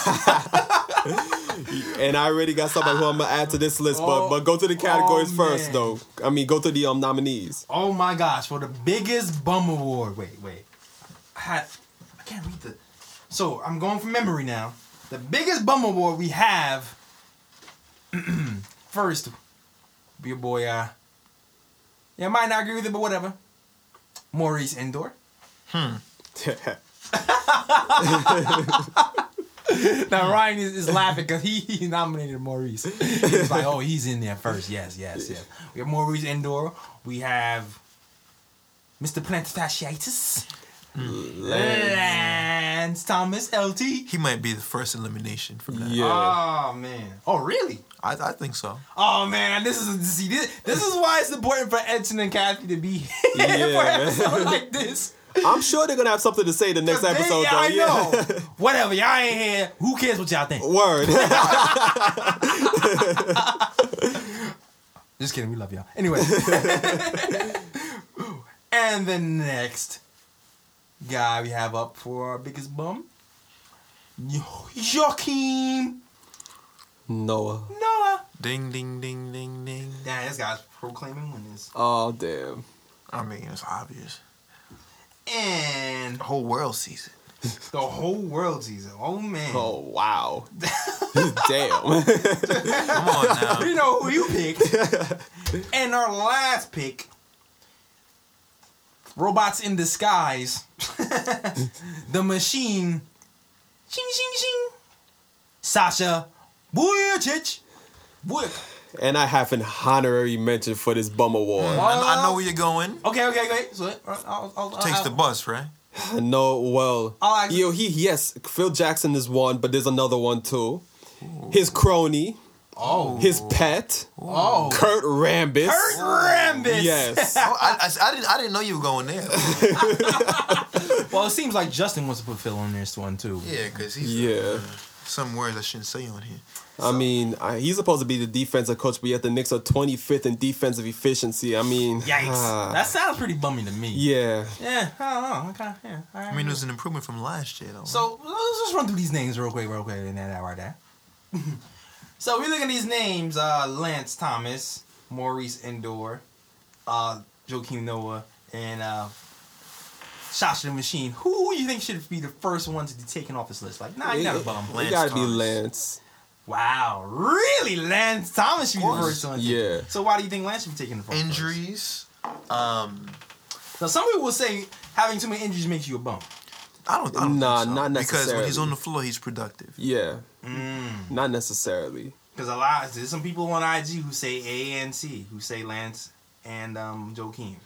And I already got somebody who I'm gonna add to this list,
Oh,
but but go to the categories
oh,
first though. I mean, go to the um nominees.
Oh my gosh, for the biggest bum award. Wait, wait. I had I can't read the So I'm going from memory now. The biggest bum award we have first be your boy uh Yeah, I might not agree with it, but whatever. Maurice Ndour. Now Ryan is, is laughing because he, he nominated Maurice. He's like, oh, he's in there first. Yes, yes, yes. We have Maurice Ndour. We have Mr. Plantar Fasciitis. Lance Thomas, LT.
He might be the first elimination from that.
Yeah.
Oh man. Oh really?
I, I think so.
Oh man, this is see this this is why it's important for Edson and Kathy to be here
Yeah,
for
man.
an episode like this.
I'm sure they're gonna have something to say the next
They-
episode
yeah,
though.
I
yeah.
know. Whatever, y'all ain't here. Who cares what y'all think?
Word.
Just kidding, we love y'all. Anyway. and the next guy we have up for our biggest bum. Yo- Joakim
Noah.
Noah.
Ding ding ding ding ding.
Damn, this guy's proclaiming winners.
Oh damn.
I mean, it's obvious.
And
The whole world sees it.
the whole world sees it. Oh man.
Oh wow. damn.
Come on now.
You know who you picked. and our last pick. Robots in disguise. the machine. Ching ching ching. Sasha Vujacic. Vujacic.
And I have an honorary mention for this bum award.
I, I know where you're going.
Okay, okay, okay. So uh, I'll, I'll, I'll,
Takes
I'll,
the bus, right?
No, well,
I'll ask-
yo, he yes, Phil Jackson is one, but there's another one too. His crony,
Oh.
his pet,
Oh.
Kurt Rambis.
Kurt Rambis.
Yes.
Oh, I, I, I didn't. I didn't know you were going there.
Well, it seems like Justin wants to put Phil on this one too.
Yeah, because he's
Yeah.
Some words I shouldn't say on here.
I mean, I, he's supposed to be the defensive coach, but yet the Knicks are 25th in defensive efficiency. I mean,
Yikes.
ah,
that sounds pretty bummy to me.
yeah.
Yeah, I don't know. Okay, yeah. all right.
I mean, it was an improvement from last year, though.
So let's just run through these names real quick, real quick, and that right there. so we look at these names: uh, Lance Thomas, Maurice Ndour, uh, Joakim Noah, and uh, Sasha the Machine. Who you think should be the first one to be taken off this list? Like, nah, you're not a bum.
It
Lance
gotta be Lance.
Wow, really? Lance Thomas should be the
course.
first one.
Yeah.
So why do you think Lance should be taking the first?
injuries. Um,
Now some people will say having too many injuries makes you a bum.
I don't. I don't
Nah,
think so.
not
Because when he's on the floor, he's productive.
Yeah,
Mm.
not necessarily.
Because a lot, there's some people on IG who say A and C, who say Lance and um, Joakim.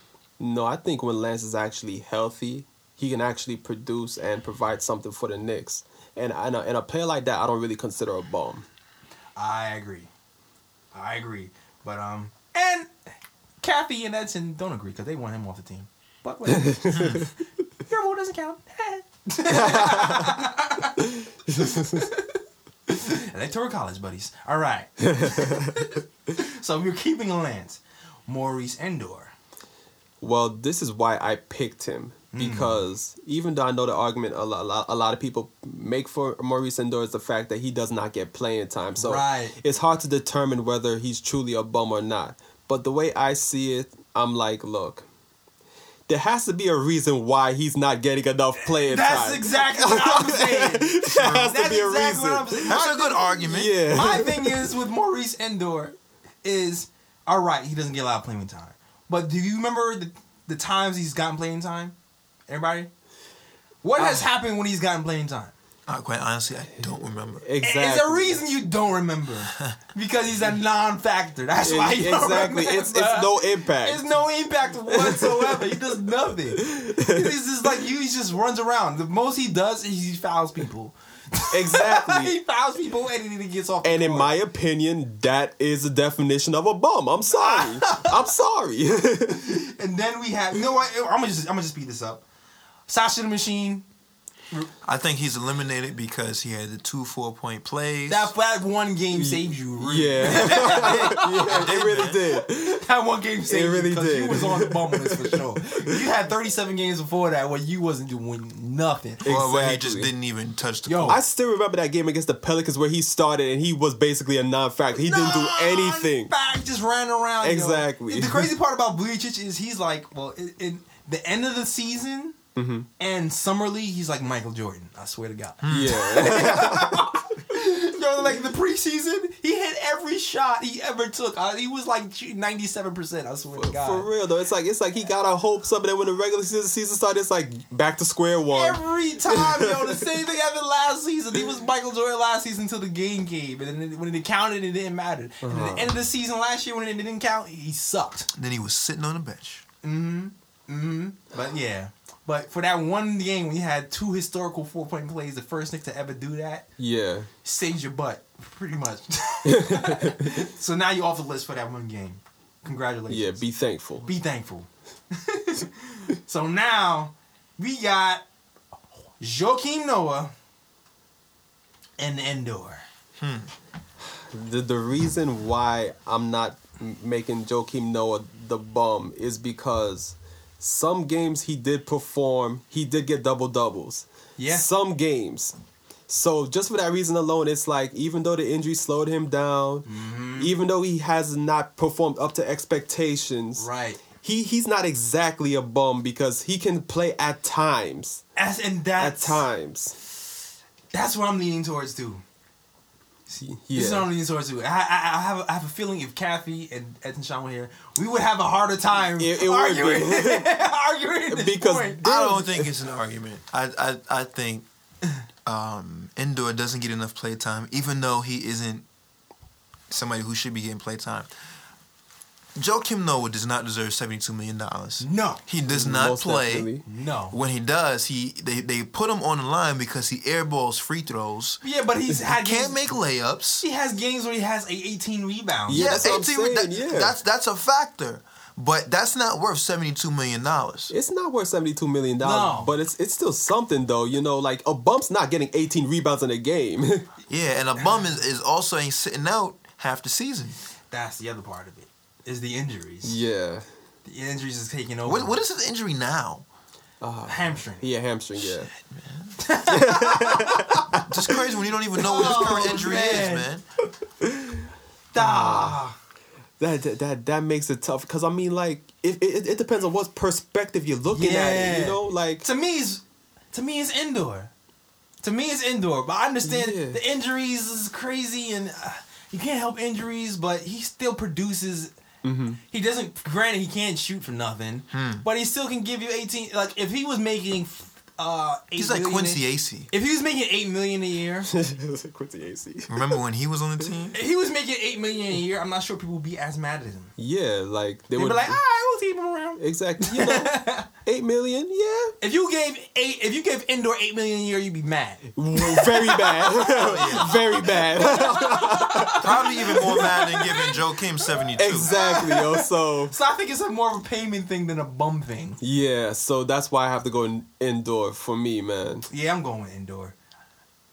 No, I think when Lance is actually healthy, he can actually produce and provide something for the Knicks. And and a, and a player like that, I don't really consider a bum.
I agree. I agree. But um, and Kathy and Edson don't agree because they want him off the team. But whatever. Your vote doesn't count. Electoral college buddies. All right. so we're keeping Lance, Maurice Ndour.
Well, this is why I picked him hmm. because even though I know the argument a lot, a lot, a lot of people make for Maurice Ndour is the fact that he does not get playing time. So
Right.
it's hard to determine whether he's truly a bum or not. But the way I see it, I'm like, look, there has to be a reason why he's not getting enough playing
That's
time.
exactly what I'm saying.
there has
That's
to be a
exactly what
reason.
saying.
That's a good argument.
Yeah.
My thing is with Maurice Ndour is all right. He doesn't get a lot of playing time, but do you remember the, the times he's gotten playing time? Everybody, what has happened when he's gotten playing time?
Uh, quite honestly, I don't remember.
exactly.
It's a reason you don't remember because he's a non-factor. That's why you don't
exactly. It's it's no impact.
It's no impact whatsoever. he does nothing. He's just like you. He just runs around. The most he does is he fouls people.
Exactly.
he fouls people and then he gets off.
And in my opinion, that is the definition of a bum. I'm sorry. I'm sorry.
And then we have you know what? I'm gonna just I'm gonna just speed this up. Sasha the Machine.
I think he's eliminated because he had the two four point plays.
That that one game saved you. Really.
yeah. yeah, it really did.
That one game saved
It really
you because you was on the bum list for sure. You had 37 games before that where you wasn't doing nothing.
or where he just didn't even touch the
Yo,
court.
I still remember that game against the Pelicans where he started and he was basically a non-factor. He didn't do anything.
Back just ran around. yo.
Exactly.
The crazy part about Vujacic is he's like, well, in, in the end of the season
Mm-hmm.
and summer league, he's like Michael Jordan. I swear to God.
Yeah.
Yo, like the preseason, he hit every shot he ever took. Uh, he was like ninety seven percent. I swear to God.
For real though, it's like it's like he got a hope something. And when the regular season season started, it's like back to square one.
Every time, yo, the same thing happened last season. He was Michael Jordan last season until the game came, and then when it counted, it didn't matter. And
Uh-huh.
at the end of the season last year, when it didn't count, he sucked.
then he was sitting on the bench. Mm-hmm. Mm-hmm.
But yeah, but for that one game we had two historical four point plays, the first Knick to ever do that,
yeah.
Saves your butt pretty much. so now you're off the list for that one game. Congratulations.
Yeah, be thankful.
Be thankful. so now we got Joakim Noah and Ndour. Hmm.
The the reason why I'm not making Joakim Noah the bum is because some games he did perform, he did get double doubles.
Yeah.
Some games. So just for that reason alone, it's like even though the injury slowed him down,
Mm-hmm.
even though he has not performed up to expectations,
Right.
he he's not exactly a bum because he can play at times.
As and
At times.
that's what I'm leaning towards too.
See,
This is what I'm
Yeah.
leaning towards too. I, I, I have a, I have a feeling if Kathy and Ed and Sean were here, we would have a harder time
It- it would
arguing,
be.
arguing this
Because
point.
I don't think it's an argument. I I, I think um, Ndour doesn't get enough play time, even though he isn't somebody who should be getting play time. Joakim Noah does not deserve seventy-two million dollars.
No.
He does not
Most
play.
definitely.
No.
When he does, he they, they put him on the line because he airballs free throws.
Yeah, but he's had he
Can't
games-
make layups.
He has games where he has a 18 rebounds.
Yeah, that's what I'm saying,
that-
yeah.
That's that's a factor. But that's not worth seventy-two million dollars.
It's not worth seventy two million dollars,
No.
but it's it's still something though. You know, like a bump's not getting eighteen rebounds in a game.
Yeah, and a bum is, is also ain't sitting out half the season.
That's the other part of it. Is the injuries.
yeah,
The injuries is taking over.
What what is his injury now?
hamstring?
yeah, hamstring. Yeah,
Just crazy when you don't even know what his current
Oh,
injury
man.
is, man.
Ah.
that that that, that makes it tough because I mean, like, if it, it depends on what perspective you're looking at it. You know, like
To me, it's to me it's Ndour. To me, it's Ndour. But I understand
Yeah.
the injuries is crazy, and uh, you can't help injuries. But he still produces.
Mm-hmm.
He doesn't. Granted, he can't shoot for nothing, but he still can give you eighteen. Like if he was making, uh,
He's like Quincy
a-
Acy.
If he was making eight million a year,
Quincy Acy.
Remember when he was on the team?
if he was making eight million a year, I'm not sure people would be as mad at him.
Yeah, like they
They'd
would
be like, "All right, we'll keep him around."
exactly. You know, eight million. Yeah,
If you gave eight, if you gave Ndour eight million a year, you'd be mad.
very bad, very bad.
Probably even more mad than giving Joakim 72.
exactly, yo. So
So I think it's a more of a payment thing than a bum thing.
yeah, so that's why I have to go in, Ndour for me, man.
Yeah, I'm going with Ndour.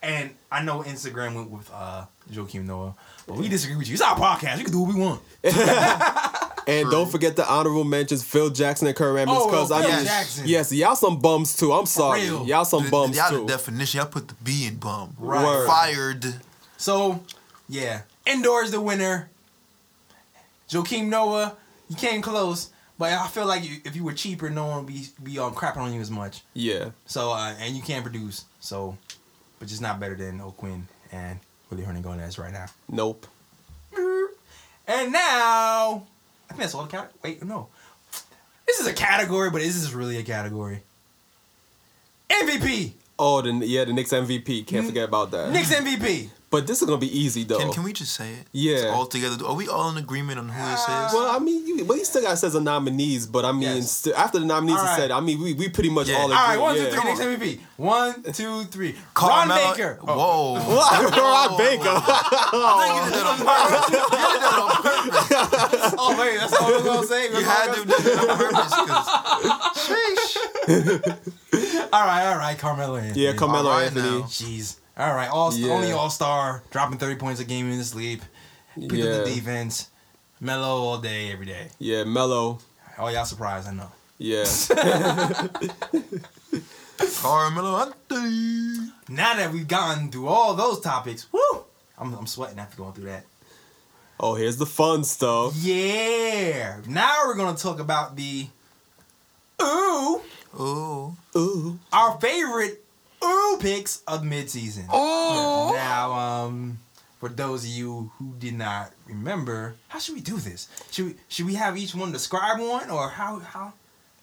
And I know Instagram went with uh Joakim Noah, but we disagree with you. It's our podcast. We can do what we want.
And don't forget the honorable mentions: Phil Jackson and Kurt Rambis.
Oh,
Because I mean,
Jackson.
yes, y'all some bums too. I'm sorry, y'all some
The-
bums
y'all
too.
the definition. Y'all put the B in bum.
Right.
Word.
Fired.
So, yeah, Ndour is the winner. Joakim Noah, you came close, but I feel like you, if you were cheaper, no one would be be um, crapping on you as much.
Yeah,
So, uh, and you can't produce. So, but just not better than O'Quinn and Willie Hernangomez right now.
nope.
And now, I think that's all the category. Wait, no. This is a category, but is this really a category? MVP.
Oh, the yeah, the Knicks MVP. Can't forget about that.
Knicks MVP.
But this is gonna be easy though.
Can, can we just say it?
Yeah.
It's all together. Are we all in agreement on who this is?
well, I mean, you, well, he still got says the nominees, but I mean,
Yes.
st- after the nominees
All
are
right.
said, I mean, we, we pretty much
Yeah.
all
All
agree.
right, one, two, three. Knicks MVP. One, two, three. Ron
Carmelo-
Baker. Oh.
Whoa.
Ron Baker. Oh.
I think you did that on purpose. You did that on purpose.
Oh, wait, that's all I was gonna say.
You had to do that on purpose. 'cause-
All right, all right, Carmelo Anthony.
yeah, Carmelo
All right
Anthony.
now.
Jeez. All right, all
Yeah.
only all star, dropping thirty points a game in his sleep. Picked up
Yeah,
the defense. Melo all day, every day.
yeah, Melo.
Oh, y'all surprised? I know.
Yeah,
Carmelo Anthony.
Now that we've gotten through all those topics, woo! I'm, I'm sweating after going through that.
Oh, here's the fun stuff.
Yeah. Now we're gonna talk about the ooh,
Ooh.
Ooh.
our favorite ooh picks of midseason.
Oh.
Now, um, for those of you who did not remember, how should we do this? Should we should we have each one describe one or how how?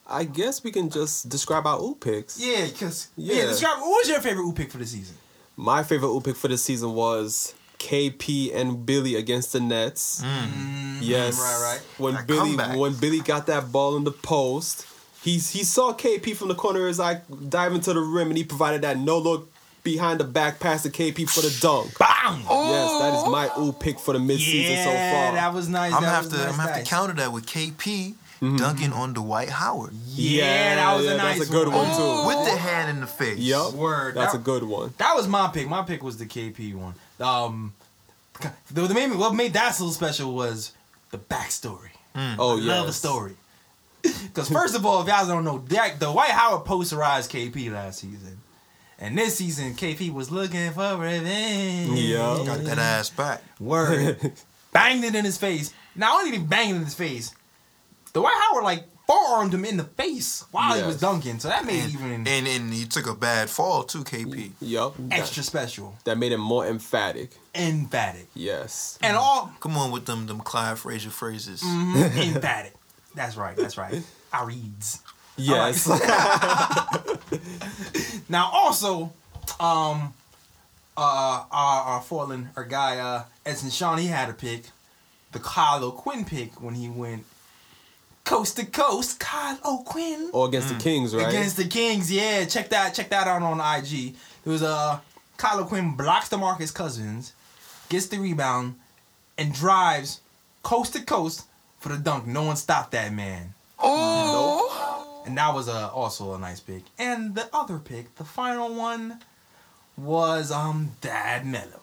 I guess we can just describe our ooh picks.
Yeah, because yeah.
Yeah.
describe. What was your favorite ooh pick for the season?
My favorite ooh pick for the season was KP and Billy against the Nets. Yes.
Mm, Right, right.
When
That
Billy
comeback.
when Billy got that ball in the post, he he saw KP from the corner of his eye dive into the rim and he provided that no look behind the back pass to KP for the dunk.
Bang!
Yes, that is my ooh pick for the midseason
yeah,
so far.
that was nice.
I'm
that
gonna have
was
to.
nice,
I'm gonna have to counter that with KP dunking on Dwight Howard
Yeah, that was a nice
that's a good one, too.
with the hand in the face.
Yup.
Word.
That's
that,
a good one.
That was my pick. My pick was the KP one. Um, the, the main what made that so special was the backstory.
Oh yeah.
Love the story. Because first of all, if y'all don't know, Dak, the Dwight Howard posterized KP last season, and this season KP was looking for revenge.
Yeah.
Got that ass back.
Word. banged it in his face. Not only did he bang it in his face, the Dwight Howard like forearmed him in the face while he was dunking. So that made
And,
even
and and he took a bad fall too, KP.
Yup.
extra special,
That made it more emphatic.
emphatic,
Yes.
and all
Come on with them them Clyde Frazier phrases.
Mm-hmm. emphatic. That's right. That's right. I reads.
Yes.
Now also, um, uh, our, our fallen our guy uh, Edson Sean he had a pick the Kyle O'Quinn pick when he went coast to coast. Kyle O'Quinn
Or against the Kings, right?
against the Kings. Yeah, check that check that out on IG. There was a uh, Kyle O'Quinn blocks DeMarcus Cousins, gets the rebound, and drives coast to coast for the dunk. No one stopped that man.
Nope.
And that was uh, also a nice pick. And the other pick, the final one, was um Dad Melo.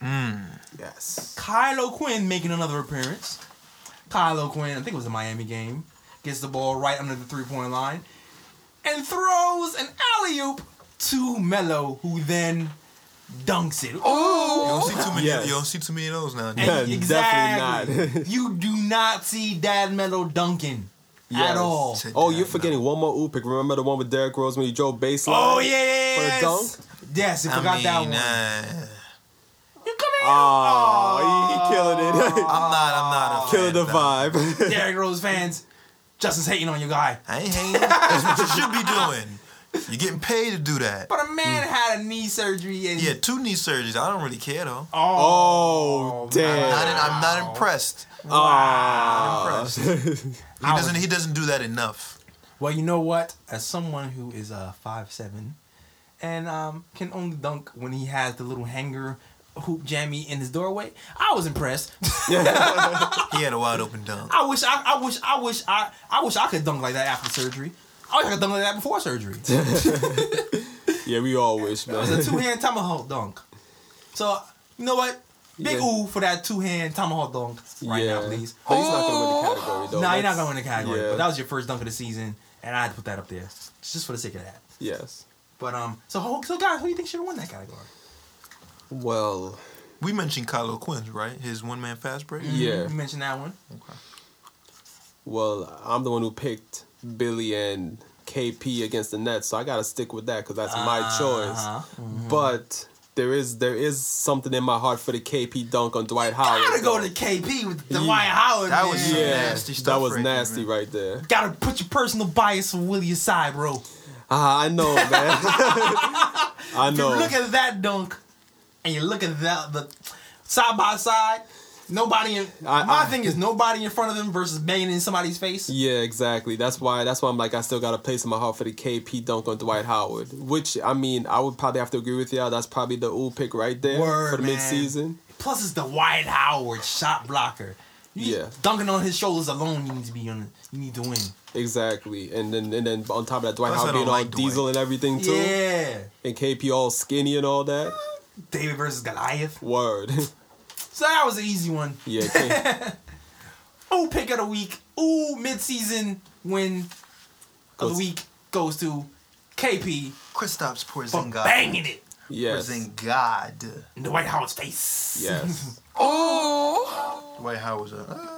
Mmm.
Yes.
Kyle Quinn making another appearance. Kyle Quinn, I think it was a Miami game, gets the ball right under the three point line and throws an alley oop to Melo, who then dunks it.
You don't see too many.
Yes.
You don't see too many of those now.
Yeah,
exactly.
definitely not.
you do not see Dad Melo dunking
Yes.
at all.
Oh, you're forgetting one more oop pick. Remember the one with Derrick Rose when he drove baseline?
Oh yeah, yeah,
For the
yes.
dunk?
Yes, I
I
forgot
mean,
that one.
uh,
You come here.
Oh, he, he killing it.
I'm not. I'm not. A
Killing
fan,
the
no.
vibe.
Derrick Rose fans, Justin's hating on your guy.
I ain't hating. That's what you should be doing. You're getting paid to do that.
But a man had a knee surgery and
Yeah, two knee surgeries. I don't really care though.
Oh, damn.
Not in, I'm not impressed.
Ah.
He
I
doesn't.
was-
He doesn't do that enough.
Well, you know what? As someone who is uh five seven, and um can only dunk when he has the little hanger hoop jammy in his doorway, I was impressed.
He had a wide open dunk.
I wish I, I wish I wish I I wish I could dunk like that after surgery. I wish I could dunk like that before surgery.
yeah, we all wish,
It was a two hand tomahawk dunk. So you know what? Big
Yeah.
ooh for that two hand tomahawk dunk right
yeah.
now, please.
But he's not gonna win the category though.
No, nah, you're not gonna win the category.
Yeah.
But that was your first dunk of the season, and I had to put that up there just for the sake of that.
Yes.
But um, so so guys, who do you think should have won that category?
Well,
We mentioned Kyle O'Quinn, right? His one man fast break.
Yeah.
you mentioned that one. Okay.
Well, I'm the one who picked Billy and KP against the Nets, so I gotta stick with that because that's my choice.
Uh-huh.
But there is there is something in my heart for the KP dunk on Dwight Howard.
Gotta go
though.
to KP with Dwight Howard.
That
man.
was-
yeah,
nasty
that was
right there,
nasty
man.
right there.
Gotta put your personal bias for Willie aside, bro.
Ah, I know, man. I
If you
know.
look at that dunk, and you look at that the side by side. Nobody in
I-
my
I-
thing is nobody in front of them versus banging in somebody's face.
Yeah, exactly. That's why. That's why I'm like I still got a place in my heart for the KP dunk on Dwight Howard. Which I mean, I would probably have to agree with y'all. That's probably the ooh pick right there
Word,
for the
man.
midseason.
Plus, it's the Dwight Howard shot blocker. You
Yeah.
dunking on his shoulders alone. You need to be on. You need to win.
Exactly, and then and then on top of that, Dwight Howard being all
like Dwight.
diesel and everything too,
Yeah.
and KP all skinny and all that.
David versus Goliath.
Word.
So that was an easy one.
yeah. K-
Ooh, pick of the week. Ooh, mid-season win of the week goes to KP
Kristaps
for
Porzingis.
banging it
yes.
Porzingis.
in the Dwight Howard's face.
Yes.
Dwight Howard was a. Uh,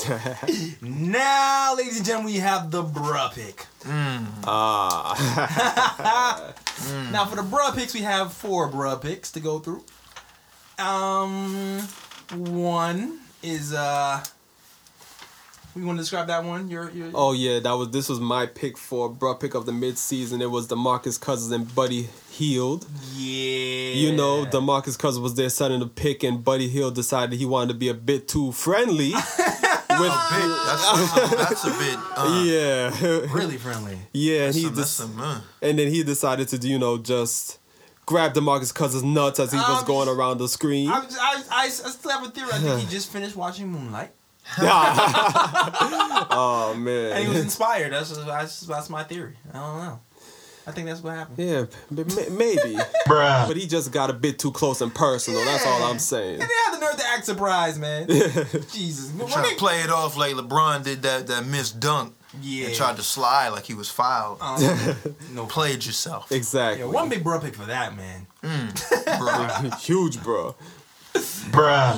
Now, ladies and gentlemen, we have the bruh pick.
Ah.
Now, for the bruh picks, we have four bruh picks to go through. Um, one is uh, we want to describe that one. Your your.
oh yeah, that was this was my pick for bruh pick of the midseason. It was DeMarcus Cousins and Buddy Hield.
yeah.
You know, DeMarcus Cousins was there setting the pick, and Buddy Hield decided he wanted to be a bit too friendly. with
big. That's, that's a bit. Uh,
yeah,
really friendly.
yeah, and he
some, that's
just
some, uh,
and then he decided to you know just grab DeMarcus Cousins nuts as he was
Um,
going around the screen.
I, I, I, I still have a theory. I think he just finished watching Moonlight,
oh man!
and he was inspired. That's that's, that's my theory. I don't know. I think that's what happened.
yeah, b- ma- maybe, but he just got a bit too close and personal. That's all I'm saying.
And they had the nerve to act surprised, man. Jesus. When
trying to play it off like LeBron did that that missed dunk
Yeah.
and tried to slide like he was fouled.
Um, no.
Played yourself,
Exactly.
Yeah, one big bro pick for that, man.
bro.
Huge, bro. Bro.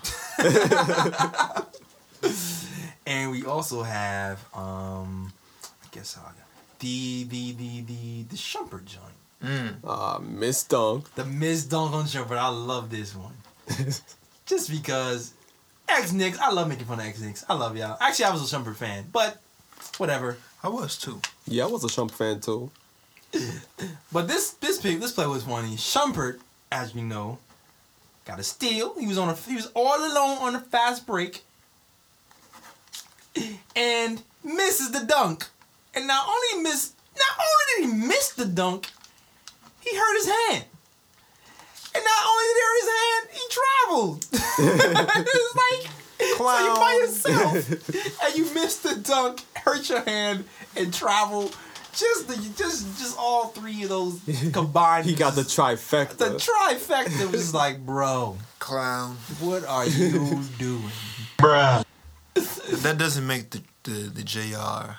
And we also have, um, I guess I got the the the the the Shumpert joint,
Ah, Miss Dunk.
the Miss Dunk on Shumpert. I love this one, just because X Knicks. I love making fun of X Knicks. I love y'all. Actually, I was a Shumpert fan, but whatever.
I was too.
Yeah, I was a Shump fan too.
But this this pick this play was funny. Shumpert, as you know, got a steal. He was on a he was all alone on a fast break, and misses the dunk. And not only miss, not only did he miss the dunk, he hurt his hand. And not only did he hurt his hand, he traveled. it's like so you by yourself and you missed the dunk, hurt your hand, and travel. Just the just just all three of those combined.
He got the trifecta.
the trifecta was like, bro,
Clown.
what are you doing? Bruh?
That doesn't make the the, the Jr.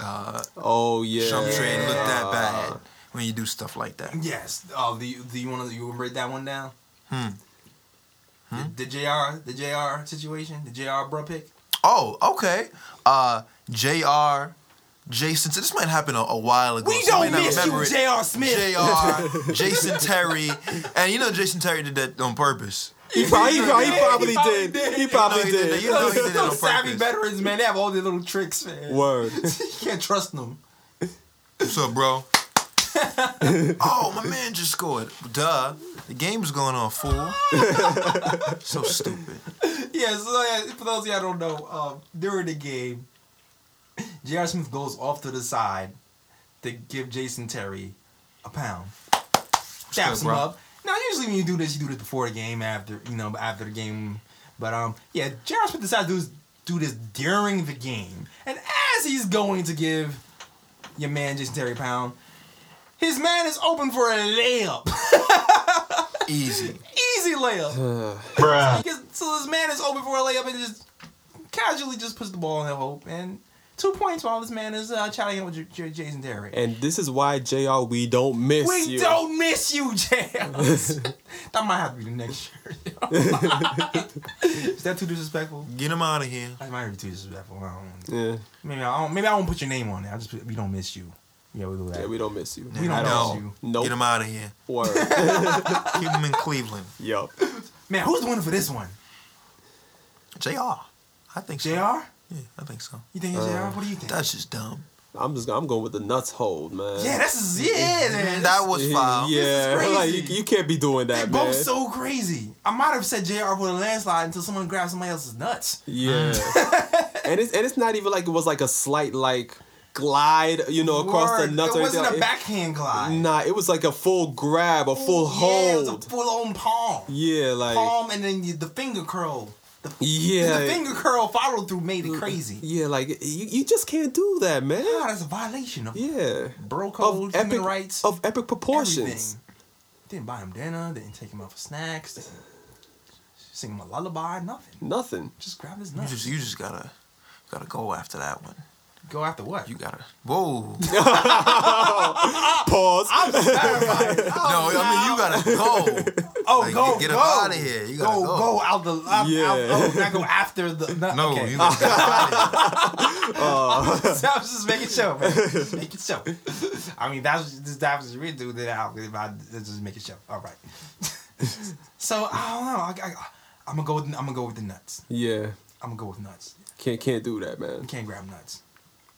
Uh,
oh yeah.
jump trade look that bad when you do stuff like that.
Yes. Oh, do you, do you want to you wanna break that one down?
Hmm.
The, the Jr. The Jr. situation, the Jr. bro pick.
Oh, okay. Uh, Jr. Jason. So this might happen a, a while ago.
We
so
don't miss you,
it.
J.R. Smith.
Jr. Jason Terry, and you know Jason Terry did that on purpose.
He probably, he probably, he probably did.
did.
He probably
You know did
did.
You know he did that on
Those savvy veterans, man, they have all their little tricks, man.
Word.
you can't trust them.
What's up, bro? Oh, my man just scored. Duh. The game's going on full. so stupid.
Yeah, so yeah, for those of y'all don't know, um, during the game, J.R. Smith goes off to the side to give Jason Terry a pound. Daps him up. Now, usually when you do this, you do this before the game, after you know, after the game. But um, yeah, J.R. Smith decides to do this, do this during the game, and as he's going to give your man Jason Terry a pound, his man is open for a layup.
Easy.
Easy layup. So, gets- so this man is open for a layup and just casually just puts the ball in the hoop and two points while this man is uh, chatting up with J- J- Jason Terry.
And this is why Jr. We don't miss
we
you.
don't miss you, JR. that might have to be the next shirt. is that too disrespectful?
Get him out of here.
That might be too disrespectful. I don't,
Yeah,
maybe I don't, maybe I won't put your name on it. I just put, we don't miss you. Yeah, we'll do that.
yeah, we don't miss you.
We don't
At
miss you.
Nope.
Get him out of here.
Word.
Keep him in Cleveland.
Yup.
Man, who's the winner for this one?
Jr. I think so.
JR?
Yeah, I think so.
You think it's JR? Uh, what do you think?
That's just dumb.
I'm just I'm going with the nuts hold, man.
yeah, that's yeah, man.
That was foul.
Yeah,
This is
like you, you can't be doing that.
They're
that,
both
man.
so crazy. I might have said JR for a landslide until someone grabbed somebody else's nuts.
Yeah. and it's and it's not even like it was like a slight like glide, you know, across
Word.
the nuts
It
or
wasn't
anything.
a backhand glide.
Nah, it was like a full grab, a full
Yeah, it was
hold.
a full on palm.
yeah, like
palm and then you- the finger curl. The,
Yeah.
The finger curl follow through made it crazy.
yeah, like you, you just can't do that, man.
Ah, that's a violation of
Yeah.
bro code,
Of
human
epic
rights,
of epic proportions.
everything. Didn't buy him dinner. Didn't take him out for snacks. Didn't sing him a lullaby. Nothing.
Nothing.
Just grab his
You
nuts.
just you just gotta gotta go after that one.
Go after what?
You gotta whoa.
Pause. I'm terrified.
no, I mean you gotta go.
Oh,
Like,
go,
get
go.
him outta here. You gotta
go,
go.
go out the. Out,
Yeah.
out, oh, not go after the. Not,
No,
okay.
you gotta get him outta here. Uh.
So I was just making sure, man. Just making sure. I mean, that's this that was really do that. I'll just make it show. All right. so I don't know. I, I, I'm gonna go with I'm gonna go with the nuts.
Yeah.
I'm gonna go with nuts.
Can't can't do that,
You
man.
can't grab nuts.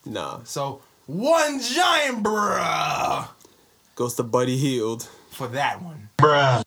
Nah.
So one giant bruh
Goes to Buddy Hield.
for that one. Bruh.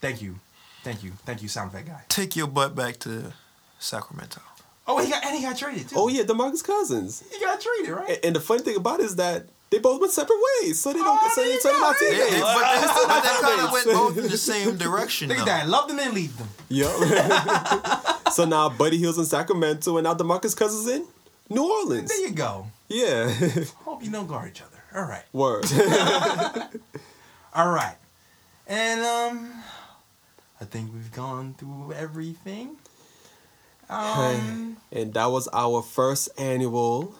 Thank you, thank you, thank you, sound effect guy.
Take your butt back to Sacramento.
Oh, he got and he got traded too.
Oh yeah, DeMarcus Cousins.
he got traded, right?
And, and the funny thing about it is that they both went separate ways, so they don't.
Oh,
so,
there you
so they're not
go.
Yeah,
teammates.
they, but they, but they kind of went both in the same direction.
Look at that. love them and leave them.
Yep. so now Buddy Hield's in Sacramento, and now DeMarcus Cousins in New Orleans.
There you go.
Yeah.
Hope you don't guard each other. All right.
Word.
All right. And um I think we've gone through everything. Um
and that was our first annual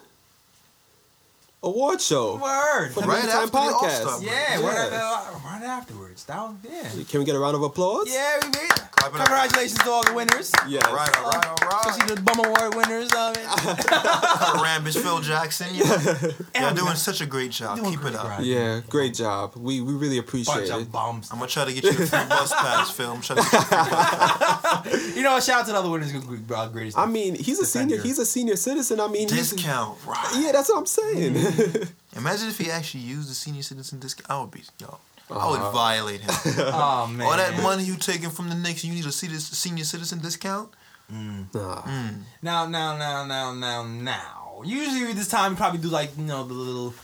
award show.
word.
For the
Right after the
Podcast.
All-Star.
Yeah,
Yeah.
Right, uh, right afterwards. That was yeah.
Can we get a round of applause?
Yeah, we made it.
Clap it up.
Congratulations to all the winners.
Yes.
All right, all right, all right.
Especially the Bum Award winners of it.
Rambis Phil Jackson. Yeah. You're doing such a great job.
Doing
Keep
great,
it up.
right.
Yeah, great job. We we really appreciate
Bunch
it.
of bums.
I'm gonna try to get you a free bus pass, Phil. I'm trying to get you a
You know, shout out to the other winners. Greatest.
I mean, he's a senior. He's a senior citizen. I mean,
discount. Right.
yeah. That's what I'm saying.
Imagine if he actually used the senior citizen discount. I would be, yo. I would
Uh-huh.
violate him.
oh man.
All that money you taking from the Knicks, you need a citi- senior citizen discount.
Nah.
Now, now, now, now, now, now. Usually this time we probably do like you know the little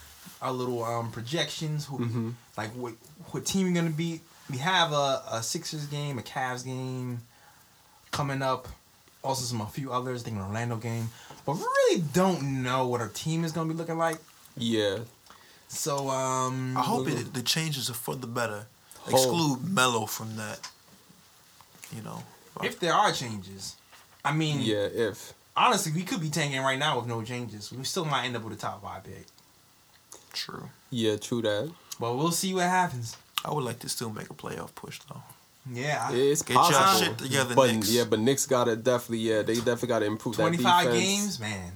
our little um projections. Who, Like what what team you're gonna beat. We have a, a Sixers game, a Cavs game coming up. Also some a few others. I think an Orlando game. But we really don't know what our team is gonna be looking like.
Yeah.
So um
I hope it, the changes are for the better.
Hope.
Exclude Melo from that. You know.
if there are changes. I mean
Yeah. If.
honestly we could be tanking right now with no changes. We still might end up with a top five pick.
True.
Yeah. True that.
But we'll see what happens.
I would like to still make a playoff push though.
Yeah.
It's
Get y'all
possible.
shit together,
but
Knicks.
yeah, but Knicks got to definitely. Yeah, they definitely got to improve that
25
defense.
games, man.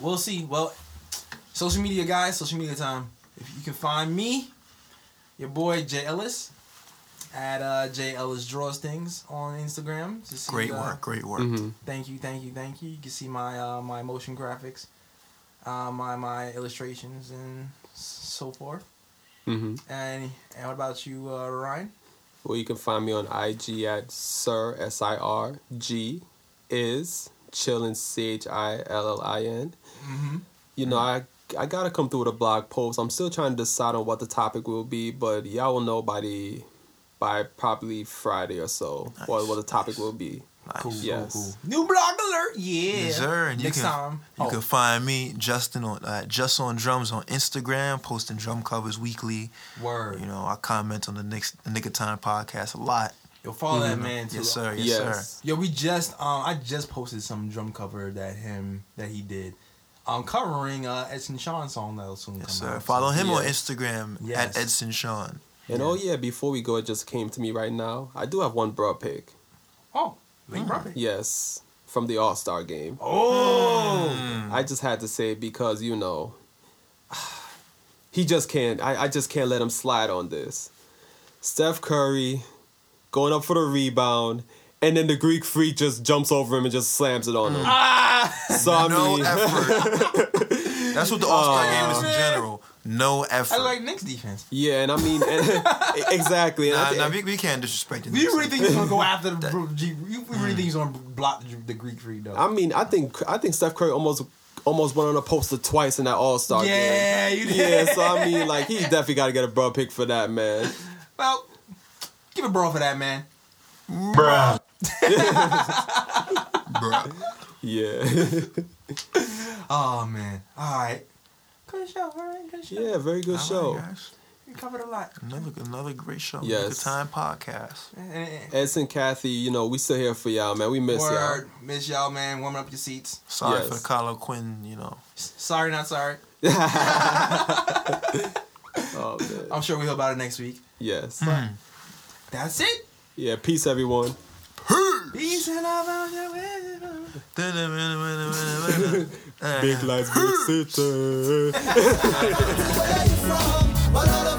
We'll see. Well, social media guys, social media time. If you can find me, your boy Jay Ellis at uh, Jay Ellis Draws Things on Instagram. to see,
Great
uh,
work, great work.
Mhm.
Thank you, thank you, thank you. You can see my uh, my motion graphics, uh, my my illustrations, and so forth.
Mm-hmm.
And and what about you, uh, Ryan?
Well, you can find me on IG at Sir S I R G is chillin C H I L L I N.
Mm-hmm.
You know, I I gotta come through with a blog post. I'm still trying to decide on what the topic will be, but y'all will know by the by probably Friday or so what
Nice,
what the topic
nice.
will be.
Nice.
Cool,
Yes.
cool, cool. New blog alert, yeah.
Yes, sir. And you
Next
can
time.
you
Oh.
can find me Justin on uh, just on drums on Instagram, posting drum covers weekly.
Word.
You know, I comment on the next the Knick of Time podcast a lot.
Yo, follow that man too.
Yes, sir. Yes,
Yes.
sir.
Yo, we just um I just posted some drum cover that him that he did. Um covering uh Edson Sean song that'll soon
Yes,
come
sir.
out.
Follow him on Instagram
Yes.
at Edson Sean.
And oh yeah, before we go, it just came to me right now. I do have one bro pick.
Oh, Link Brother.
Yes, from the All Star game.
Oh.
I just had to say because you know he just can't. I, I just can't let him slide on this. Steph Curry going up for the rebound, and then the Greek freak just jumps over him and just slams it on him.
Ah.
So I
No
mean,
effort. That's what the All Star game is in general. No effort.
I like Knicks defense.
yeah, and I mean, and, exactly. And I
Nah,
thi-
nah, we, we can't disrespect the
Do you really think he's gonna go after the bro- G- you really think he's gonna block the, the Greek freak though?
I mean, I think I think Steph Curry almost almost went on a poster twice in that All Star game.
yeah, you did.
Yeah, so I mean, like he definitely got to get a bro pick for that, man.
Well, give a bro for that man.
Bruh. Bruh.
Yeah,
Oh man. All right. Good show. All right. Good show.
yeah, very good
All
show.
right, guys.
We covered a lot.
Another another great show.
Yes.
Good time podcast.
And- and-
Edson, Kathy, you know, we still here for y'all, man. We miss
Word. Y'all. Miss y'all, man. Warming up your seats.
Sorry
Yes.
for Kyle O'Quinn, you know.
S- Sorry, not sorry.
Oh, oh man.
I'm sure we'll hear about it next week.
Yes.
That's it.
Yeah. Peace, everyone.
Peace and love.
Big lights, big city.
Where you from?